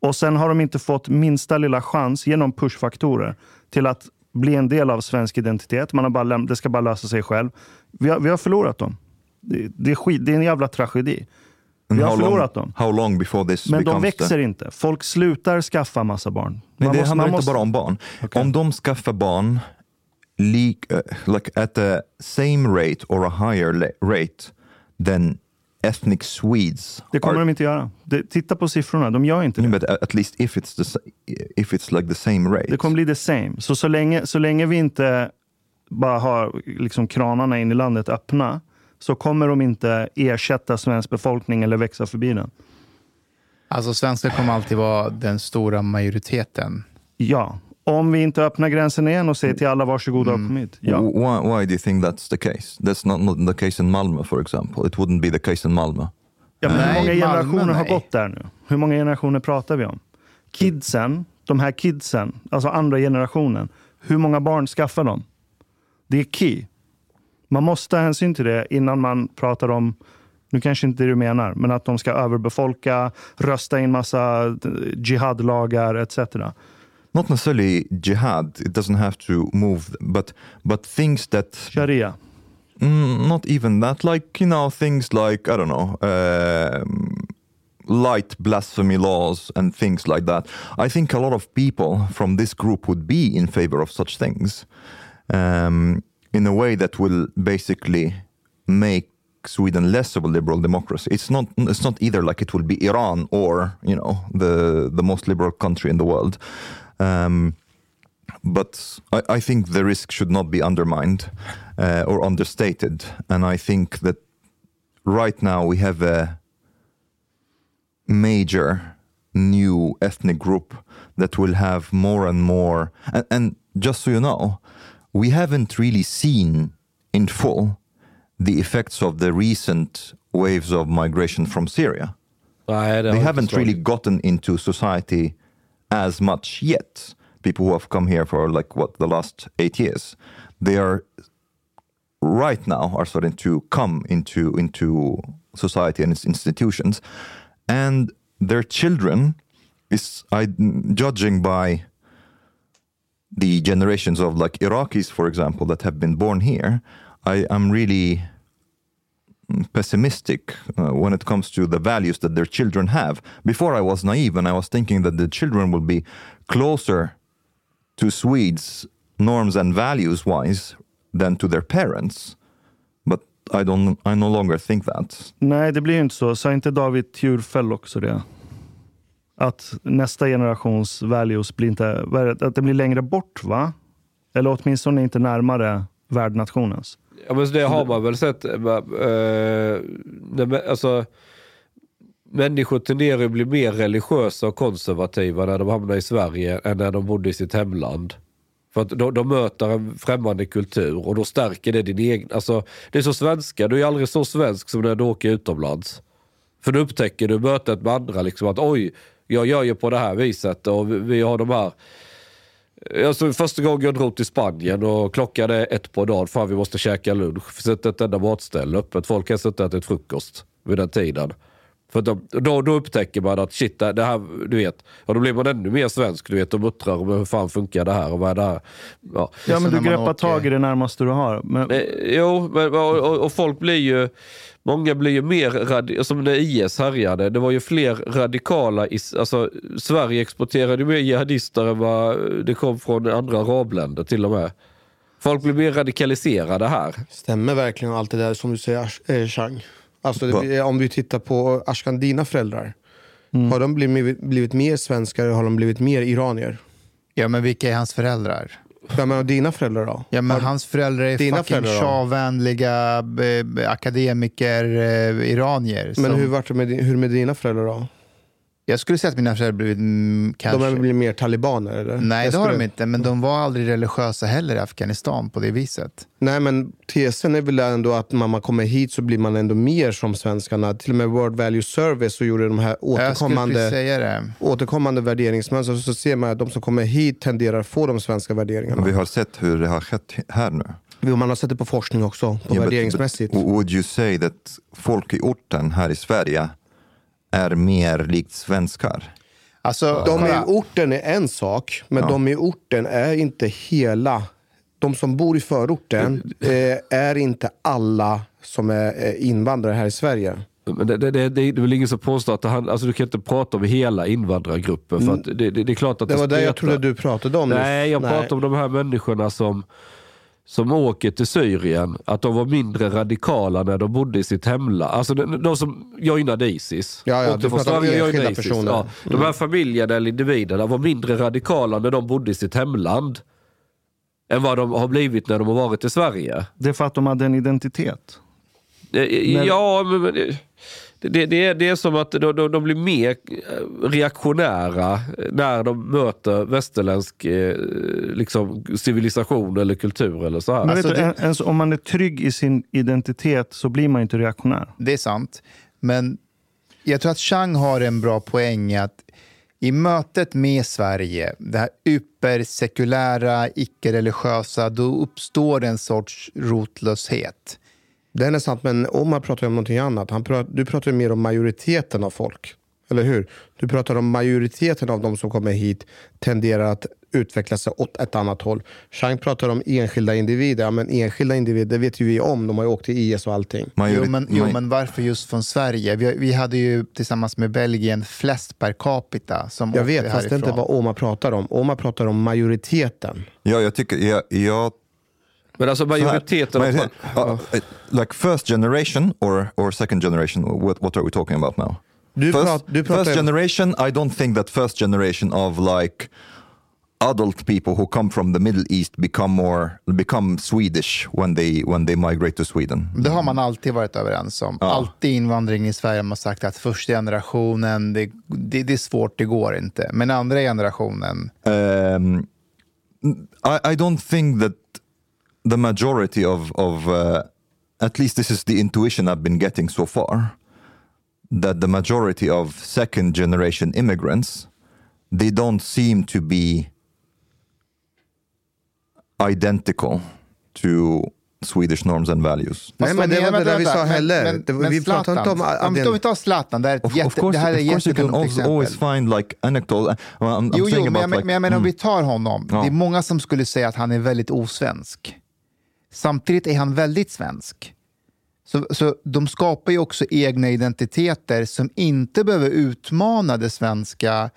Och sen har de inte fått minsta lilla chans genom pushfaktorer till att bli en del av svensk identitet. Man har bara det ska bara lösa sig själv. Vi har, vi har förlorat dem. Det, det, är skit, det är en jävla tragedi. Vi har how long, förlorat dem. how long before this Men de växer the... inte. Folk slutar skaffa massa barn. Nej, Man det måste- handlar man inte måste- bara om barn. Om de skaffar barn lik, uh, like at the same rate or a higher rate than ethnic Swedes. Det kommer are- de inte göra. Det, titta på siffrorna, de gör inte det. But at least if it's the if it's like the same rate. Det kommer bli the same. Så, så, länge, så länge vi inte bara ha liksom kranarna in i landet öppna så kommer de inte ersätta svensk befolkning eller växa förbi den. Alltså svenskar kommer alltid vara den stora majoriteten. Ja, om vi inte öppnar gränsen igen och säger till alla varsågoda och kom hit. Ja. Why, why do you think that's the case? That's not, not the case in Malmö, for example. It wouldn't be the case in Malmö. Ja, men hur Nej, många generationer Malmö, har nej. gått där nu? Hur många generationer pratar vi om? Kidsen, de här kidsen, alltså andra generationen. Hur många barn skaffar de? Det är key. Man måste ta hänsyn till det innan man pratar om, nu kanske inte det du menar, men att de ska överbefolka, rösta in massa eh, jihadlagar etc. Not necessarily jihad. It doesn't have to move, but but things that Sharia. Mm, not even that. Like you know, things like I don't know, um, light blasphemy laws and things like that. I think a lot of people from this group would be in favor of such things, um, in a way that will basically make Sweden less of a liberal democracy. It's not. It's not either like it will be Iran or you know the the most liberal country in the world. Um, but I, I think the risk should not be undermined uh, or understated. And I think that right now we have a major new ethnic group that will have more and more. And, and just so you know, we haven't really seen in full the effects of the recent waves of migration from Syria. Har they haven't really gotten into society as much yet. People who have come here for like what the last eight years, they are right now are starting to come into into society and its institutions, and their children is I judging by the generations of like Iraqis, for example, that have been born here. I am really pessimistic uh, when it comes to the values that their children have. Before I was naive and I was thinking that the children will be closer to Swedes norms and values wise than to their parents. But I don't I no longer think that. Nej, det blir ju inte så. Sa inte David Tjurfäll också det? Att nästa generations values blir inte, att det blir längre bort, va? Eller åtminstone inte närmare värdnationens. Ja, men det har man väl sett. eh, alltså, människor tenderar att bli mer religiösa och konservativa när de hamnar i Sverige än när de bodde i sitt hemland. För att de, de möter en främmande kultur och då stärker det din egen... Alltså, det är så svenska, du är aldrig så svensk som när du åker utomlands. För då upptäcker du mötet med andra liksom att oj, jag gör ju på det här viset och vi, vi har de här Alltså, första gången jag drog till Spanien och klockan är ett på dagen. Fan vi måste käka lunch. Vi sätter ett enda matställe öppet. Folk har suttit och ätit frukost vid den tiden. För att de, då, då upptäcker man att shit, det det här, du vet. Och då blir man ännu mer svensk, du vet. Och muttrar om hur fan funkar det här och vad är det här? Ja, Ja, men du greppar tag i det närmaste du har. Men, Eh, Jo, men, och, och, och folk blir ju... Många blir ju mer som när IS härjade. Det var ju fler radikala... Is, alltså, Sverige exporterade ju mer jihadister än vad det kom från andra arabländer till och med. Folk blir mer radikaliserade här. Stämmer verkligen allt det där som du säger, eh, Chang? Alltså, det, om vi tittar på Ashkan, dina föräldrar. Mm. Har de blivit, blivit mer svenskar eller har de blivit mer iranier? Ja, men vilka är hans föräldrar? Ja, men dina föräldrar då? Ja, men Har- hans föräldrar är Dina fucking shah-vänliga b- akademiker, eh, iranier. Men som- hur var det med, hur med dina föräldrar då? Jag skulle säga att mina föräldrar blivit mm, kanske... De har blivit mer talibaner eller? Nej, Jag det har skulle- de inte. Men de var aldrig religiösa heller i Afghanistan på det viset. Nej, men tesen är väl ändå att när man kommer hit så blir man ändå mer som svenskarna. Till och med World Value Service så gjorde de här återkommande, återkommande värderingsmönster. Så ser man att de som kommer hit tenderar att få de svenska värderingarna. Vi har sett hur det har skett här nu. Man har sett det på forskning också, på Yeah, but- värderingsmässigt. but would you say that folk i orten här i Sverige är mer likt svenskar? Alltså, de i orten är en sak, men Ja. de i orten är inte hela. De som bor i förorten eh, är inte alla som är eh, invandrare här i Sverige. Men det, det, det, det är väl ingen som påstår att det handlar, alltså du kan inte prata om hela invandrargruppen. För att det, det, det är klart att Det det, var det jag trodde du pratade om. Nej, jag pratar om de här människorna som, som åker till Syrien. Att de var mindre radikala när de bodde i sitt hemland. Alltså de, de som joinade Isis. Ja, ja, du pratar om enskilda personer. Ja, de här Mm. familjerna eller individerna var mindre radikala när de bodde i sitt hemland. än vad de har blivit när de har varit i Sverige. Det är för att de hade en identitet. Eh, Ja, men, men det, det, det, är, det är som att de, de, de blir mer eh, reaktionära när de möter västerländsk eh, liksom, civilisation eller kultur. eller så här. Men vet du, en, en, om man är trygg i sin identitet så blir man inte reaktionär. Det är sant. Men jag tror att Chang har en bra poäng i att i mötet med Sverige, det här ypersekulära, icke-religiösa, då uppstår en sorts rotlöshet. Det är sant, men Omar pratar om någonting annat. Han pratar, du pratar mer om majoriteten av folk. Eller hur? Du pratar om majoriteten av de som kommer hit tenderar att utveckla sig åt ett annat håll. Chang pratar om enskilda individer. Ja, men enskilda individer det vet ju vi om. De har ju åkt till IS och allting. Jo men, jo, men varför just från Sverige? Vi, vi hade ju tillsammans med Belgien flest per capita som Jag åkte vet, fast det är inte härifrån. vad Omar pratar om. Omar pratar om majoriteten. Ja, jag tycker, jag, jag Men alltså majoriteten... av- Majoritet- uh, like first generation or, or second generation, what, what are we talking about now? Du first, prat- du pratar- first generation, I don't think that first generation of like adult people who come from the Middle East become more become Swedish when they when they migrate to Sweden. Det har man alltid varit överens om. Alltid invandring i Sverige har man sagt att första generationen, det, det, det är svårt, det går inte. Men andra generationen, Um, I, I don't think that the majority of of uh, at least this is the intuition I've been getting so far that the majority of second generation immigrants they don't seem to be identical to Swedish norms and values. Nej, men det var inte det vi sa heller. Men, Det- men vi pratar inte om... Om vi- om vi tar Zlatan, det här är ett, Of, jätte, of course, det här är ett of course you can jättedumt also exempel. always find like anecdotal. Well, I'm, I'm Jo, jo men, jag, like, men jag menar om mm. vi tar honom. Ja. Det är många som skulle säga att han är väldigt osvensk. Samtidigt är han väldigt svensk. Så, så de skapar ju också egna identiteter som inte behöver utmana det svenska.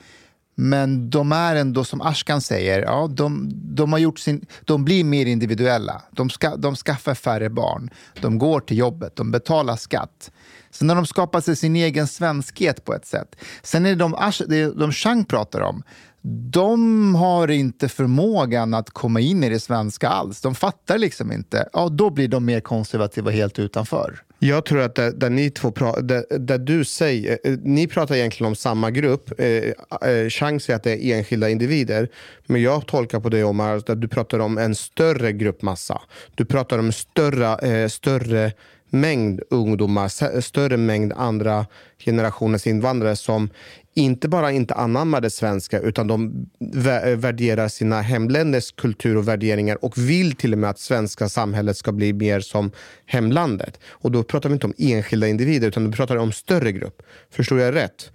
Men de är ändå, som Ashkan säger, ja, de, de, har gjort sin, de blir mer individuella. De, ska, de skaffar färre barn. De går till jobbet, de betalar skatt. Sen har de skapat sig sin egen svenskhet på ett sätt. Sen är det de, Ash- det de Chang pratar om, de har inte förmågan att komma in i det svenska alls. De fattar liksom inte. Ja, då blir de mer konservativa helt utanför. Jag tror att där, där ni två pra- där, där du säger, eh, eh, ni pratar egentligen om samma grupp. Eh, eh, Chang att det är enskilda individer. Men jag tolkar på det Omar, att du pratar om en större gruppmassa. Du pratar om större, eh, större mängd ungdomar, större mängd andra generationens invandrare som inte bara inte anammar det svenska utan de vä- värderar sina hemländers kultur och värderingar och vill till och med att svenska samhället ska bli mer som hemlandet. Och då pratar vi inte om enskilda individer utan då pratar vi om större grupp. Förstår jag rätt?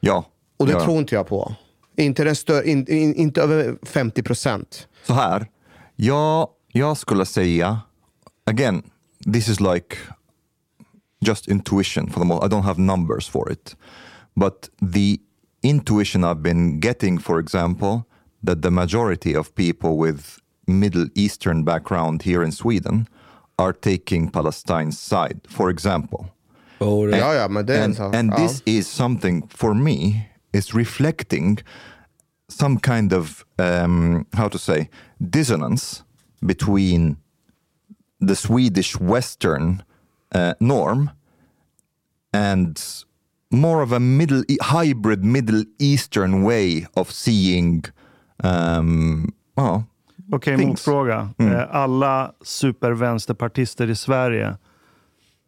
Ja. Och det ja. tror inte jag på. Inte, den stö- in, in, inte över 50 procent. Så här, jag, jag skulle säga, again, this is like just intuition for the most. I don't have numbers for it. But the intuition I've been getting, for example, that the majority of people with Middle Eastern background here in Sweden are taking Palestine's side, for example. Oh, Ja, ja, men det är and, sak. and Ja. this is something for me is reflecting some kind of um, how to say dissonance between the Swedish Western uh, norm and more of a middle hybrid Middle Eastern way of seeing um, well, Okej, things. motfråga. Mm. Eh, Alla supervänsterpartister i Sverige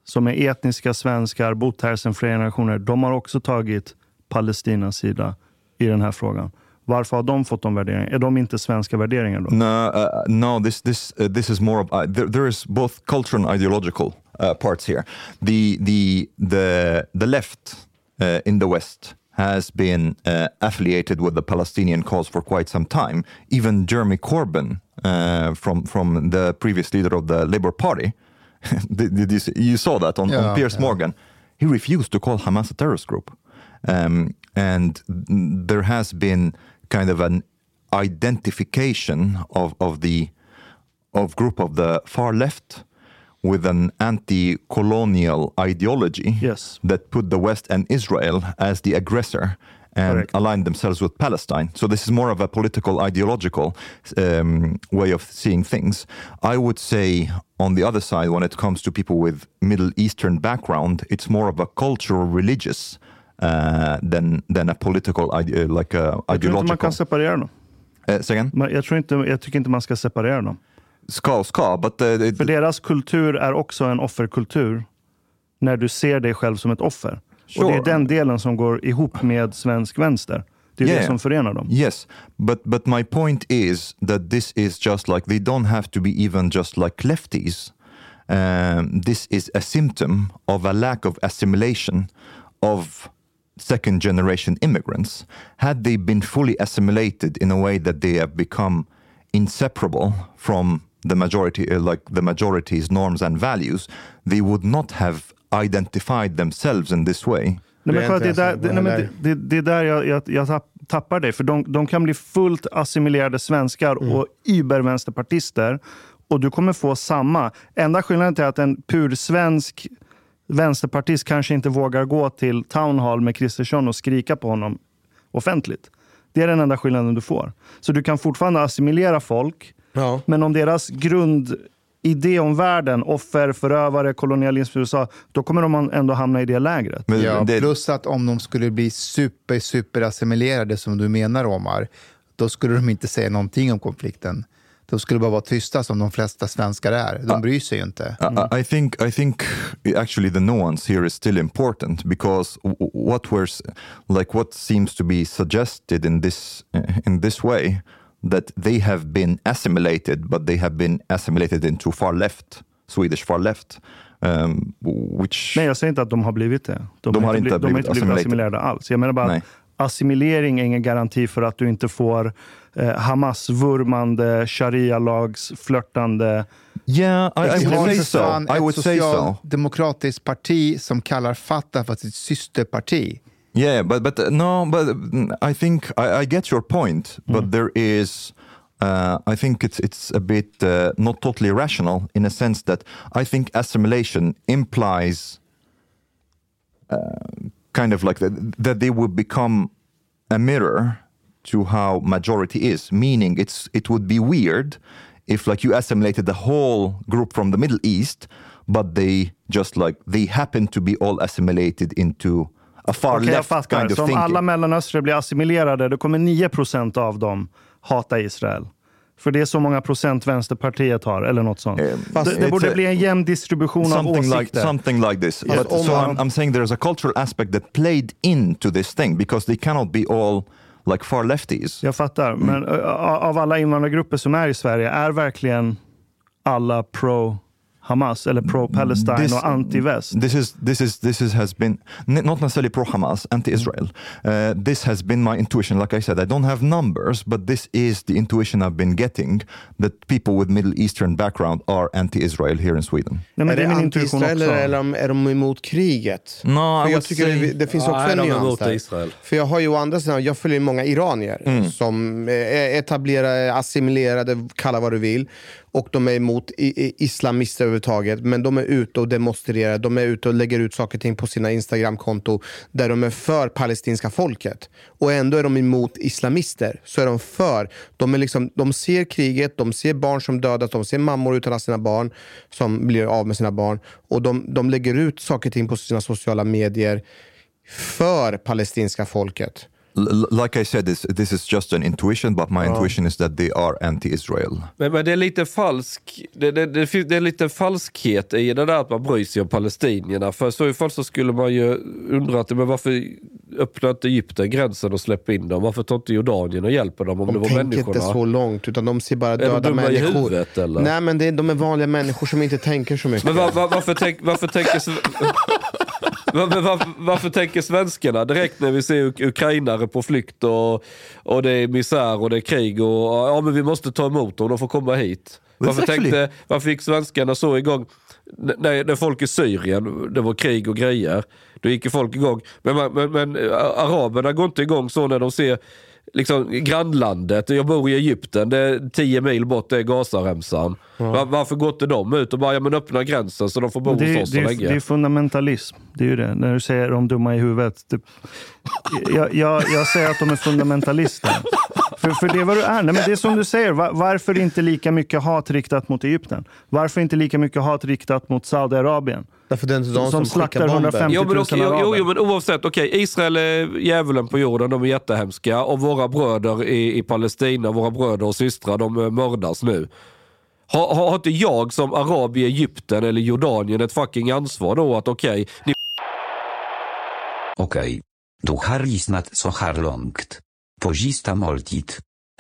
som är etniska svenskar, bott här sedan flera generationer, de har också tagit Palestinas sida i den här frågan. Varför har de fått de värderingarna? Är de inte svenska värderingar då? No, uh, no. This this uh, this is more of uh, there, there is both cultural and ideological uh, parts here. The the the the left uh, in the West has been uh, affiliated with the Palestinian cause for quite some time. Even Jeremy Corbyn, uh, from from the previous leader of the Labour Party, did, did you, see, you saw that on, Yeah, on Piers yeah. Morgan? He refused to call Hamas a terrorist group, um, and there has been kind of an identification of, of the of group of the far left with an anti-colonial ideology Yes. that put the West and Israel as the aggressor and aligned themselves with Palestine. So this is more of a political, ideological um, way of seeing things. I would say, on the other side, when it comes to people with Middle Eastern background, it's more of a cultural, religious uh, than than a political, ide- uh, like a Jag tror inte man ideological. kan separera dem. Uh? Men Jag, tror inte, jag tycker inte man ska separera dem. Ska ska, but uh, För deras kultur är också en offerkultur. När du ser dig själv som ett offer. Och det är Sure. den delen som går ihop med svensk vänster. Det är det Yeah. som förenar dem. Yes, but but my point is that this is just like they don't have to be even just like lefties. Um, this is a symptom of a lack of assimilation of second generation immigrants. Had they been fully assimilated in a way that they have become inseparable from the majority, uh, like the majority's norms and values, they would not have identified themselves in this way. Nej, men det, är där, det, nej, men det, det, det är där jag, jag, jag tapp- tappar dig. För de, de kan bli fullt assimilerade svenskar Mm. och übervänsterpartister. Och du kommer få samma. Enda skillnaden är att en pursvensk vänsterpartist kanske inte vågar gå till Town Hall med Kristersson och skrika på honom offentligt. Det är den enda skillnaden du får. Så du kan fortfarande assimilera folk, men om deras grundidé om världen, offer, förövare, kolonialism i USA, då kommer de ändå hamna i det lägret. ja, Plus att om de skulle bli super, super assimilerade som du menar Omar, då skulle de inte säga någonting om konflikten. De skulle bara vara tysta som de flesta svenskar är. De bryr sig ju inte. I- I, I think I think actually the nuance here is still important because what we're like what seems to be suggested in this in this way that they have been assimilated, but they have been assimilated into far left, Swedish far left, um, which Nej, jag säger inte att de har blivit det. De har bli- inte de har blivit inte blivit assimilerade alls. Jag menar bara Nej. att assimilering är ingen garanti för att du inte får eh, Hamas-vurmande, sharia-lags-flörtande... Yeah, so. fan I would say so. socialdemokratiskt parti som kallar Fatah för sitt systerparti. Yeah, but but uh, no, but mm, I think I, I get your point, but there is. Uh, I think it's it's a bit uh, not totally rational in a sense that I think assimilation implies uh, kind of like that, that they would become a mirror to how majority is. Meaning, it's it would be weird if like you assimilated the whole group from the Middle East, but they just like they happen to be all assimilated into a far jag left kind of Så om alla mellanöstrar blir assimilerade, då kommer 9 procent av dem hata Israel. För det är så många procent Vänsterpartiet har, eller något sånt. Fast det det borde a- bli en jämn distribution av something like åsikter. something like this. Yes. But, so I'm, I'm saying there's a cultural aspect that played into this thing because they cannot be all like far lefties. Jag fattar. Men av alla invandrargrupper som är i Sverige, är verkligen alla pro Hamas eller pro Palestine This- och anti-väst? This is this is this is has been not necessarily pro Hamas, anti Israel. Uh, this has been my intuition. Like I said, I don't have numbers, but this is the intuition I've been getting that people with Middle Eastern background are anti Israel here in Sweden. är det anti-Israel eller är de, är de emot kriget? No, För jag tycker say- det, det finns också Nej, en nyans där. Israel. För jag har ju å andra sidan, jag följer många iranier Mm. som är etablerade, assimilerade, kalla vad du vill. Och de är emot islamister överhuvudtaget. Men de är ute och demonstrerar, de är ute och lägger ut saker och ting på sina Instagramkonto där de är för palestinska folket. Och ändå är de emot islamister. Så är de för. De, är liksom, de ser kriget, de ser barn som dödas, de ser mammor utan sina barn som blir av med sina barn. Och de, de lägger ut saker och ting på sina sociala medier för palestinska folket. Like I said, this this is just an intuition, but my Ja. intuition is that they are anti-Israel. Men, men det är lite falsk, det, det, det, det är lite falskhet i det där att man bryr sig om palestinierna. För så i fall så skulle man ju undra att, men varför öppnar inte Egypten gränsen och släpper in dem? Varför tar inte Jordanien och hjälper dem om De det var tänker människorna? inte så långt, utan de ser bara de döda dumma i människor. huvudet, eller? Nej, men det, är- de är vanliga människor som inte tänker så mycket. Men var, var, varför, tänk, varför, tänker, var, var, varför, varför tänker svenskarna direkt när vi ser uk- ukrainare på flykt och, och det är misär och det är krig och ja men vi måste ta emot dem, de får komma hit. Varför, tänkte, varför fick svenskarna så igång, när, när folk i Syrien, det var krig och grejer, då gick ju folk igång. Men, men, men araberna går inte igång så när de ser liksom grannlandet. Jag bor i Egypten, det är 10 mil bort, det är Gazaremsan. Var, varför går inte de ut och bara, ja men öppna gränsen så de får bo det, hos oss det, så länge? det är fundamentalism. Det är ju det. När du säger de dumma i huvudet. Det, jag, jag, jag säger att de är fundamentalister. För, för det är vad du är. Nej, men det är som du säger. Va- Varför inte lika mycket hat riktat mot Egypten? Varför inte lika mycket hat riktat mot Saudiarabien? Därför det är inte de som, slaktar skickar bomber. 150 Jo 000 men, okej, jo, jo, men oavsett, okej, Israel är djävulen på jorden, de är jättehemska. Och våra bröder i, i Palestina, våra bröder och systrar, de eh, mördas nu. Har, har har inte jag som arab i Egypten eller Jordanien ett fucking ansvar då att okej, ni Okej. Du har lyssnat så här långt. På sista måltid.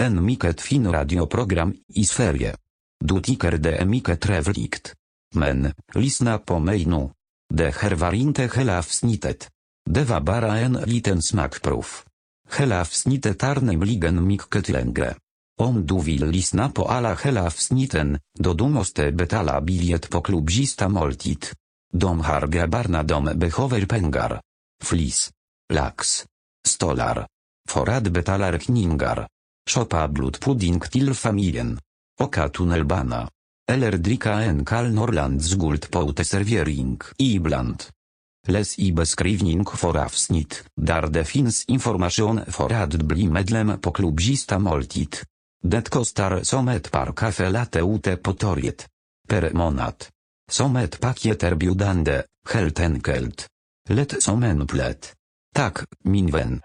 En mycket fin radioprogram i Sverige. Du tycker det är mycket trevligt. Men, lyssna på mig nu. Det här var inte hela avsnittet. Det var bara en liten smakprov. Hela avsnittet är nämligen mycket längre. Om du vill lyssna på alla hela avsnitten, då du måste betala biljett på klubb sista måltid. De har grabbarna de behöver pengar. Flis. Lax. Stolar. För att betala räkningar. Shoppa blodpudding till familjen. Åka tunnelbana. Eller dricka en kall Norrlands guld på uteservering ibland. Läs i beskrivning för avsnitt, där det finns information för att bli medlem på klubb Sista måltid. Det kostar som ett par kaffe latte ute på torget. Per månad. Som ett paket erbjudande, helt enkelt. Lätt som en plätt. Tack, min vän.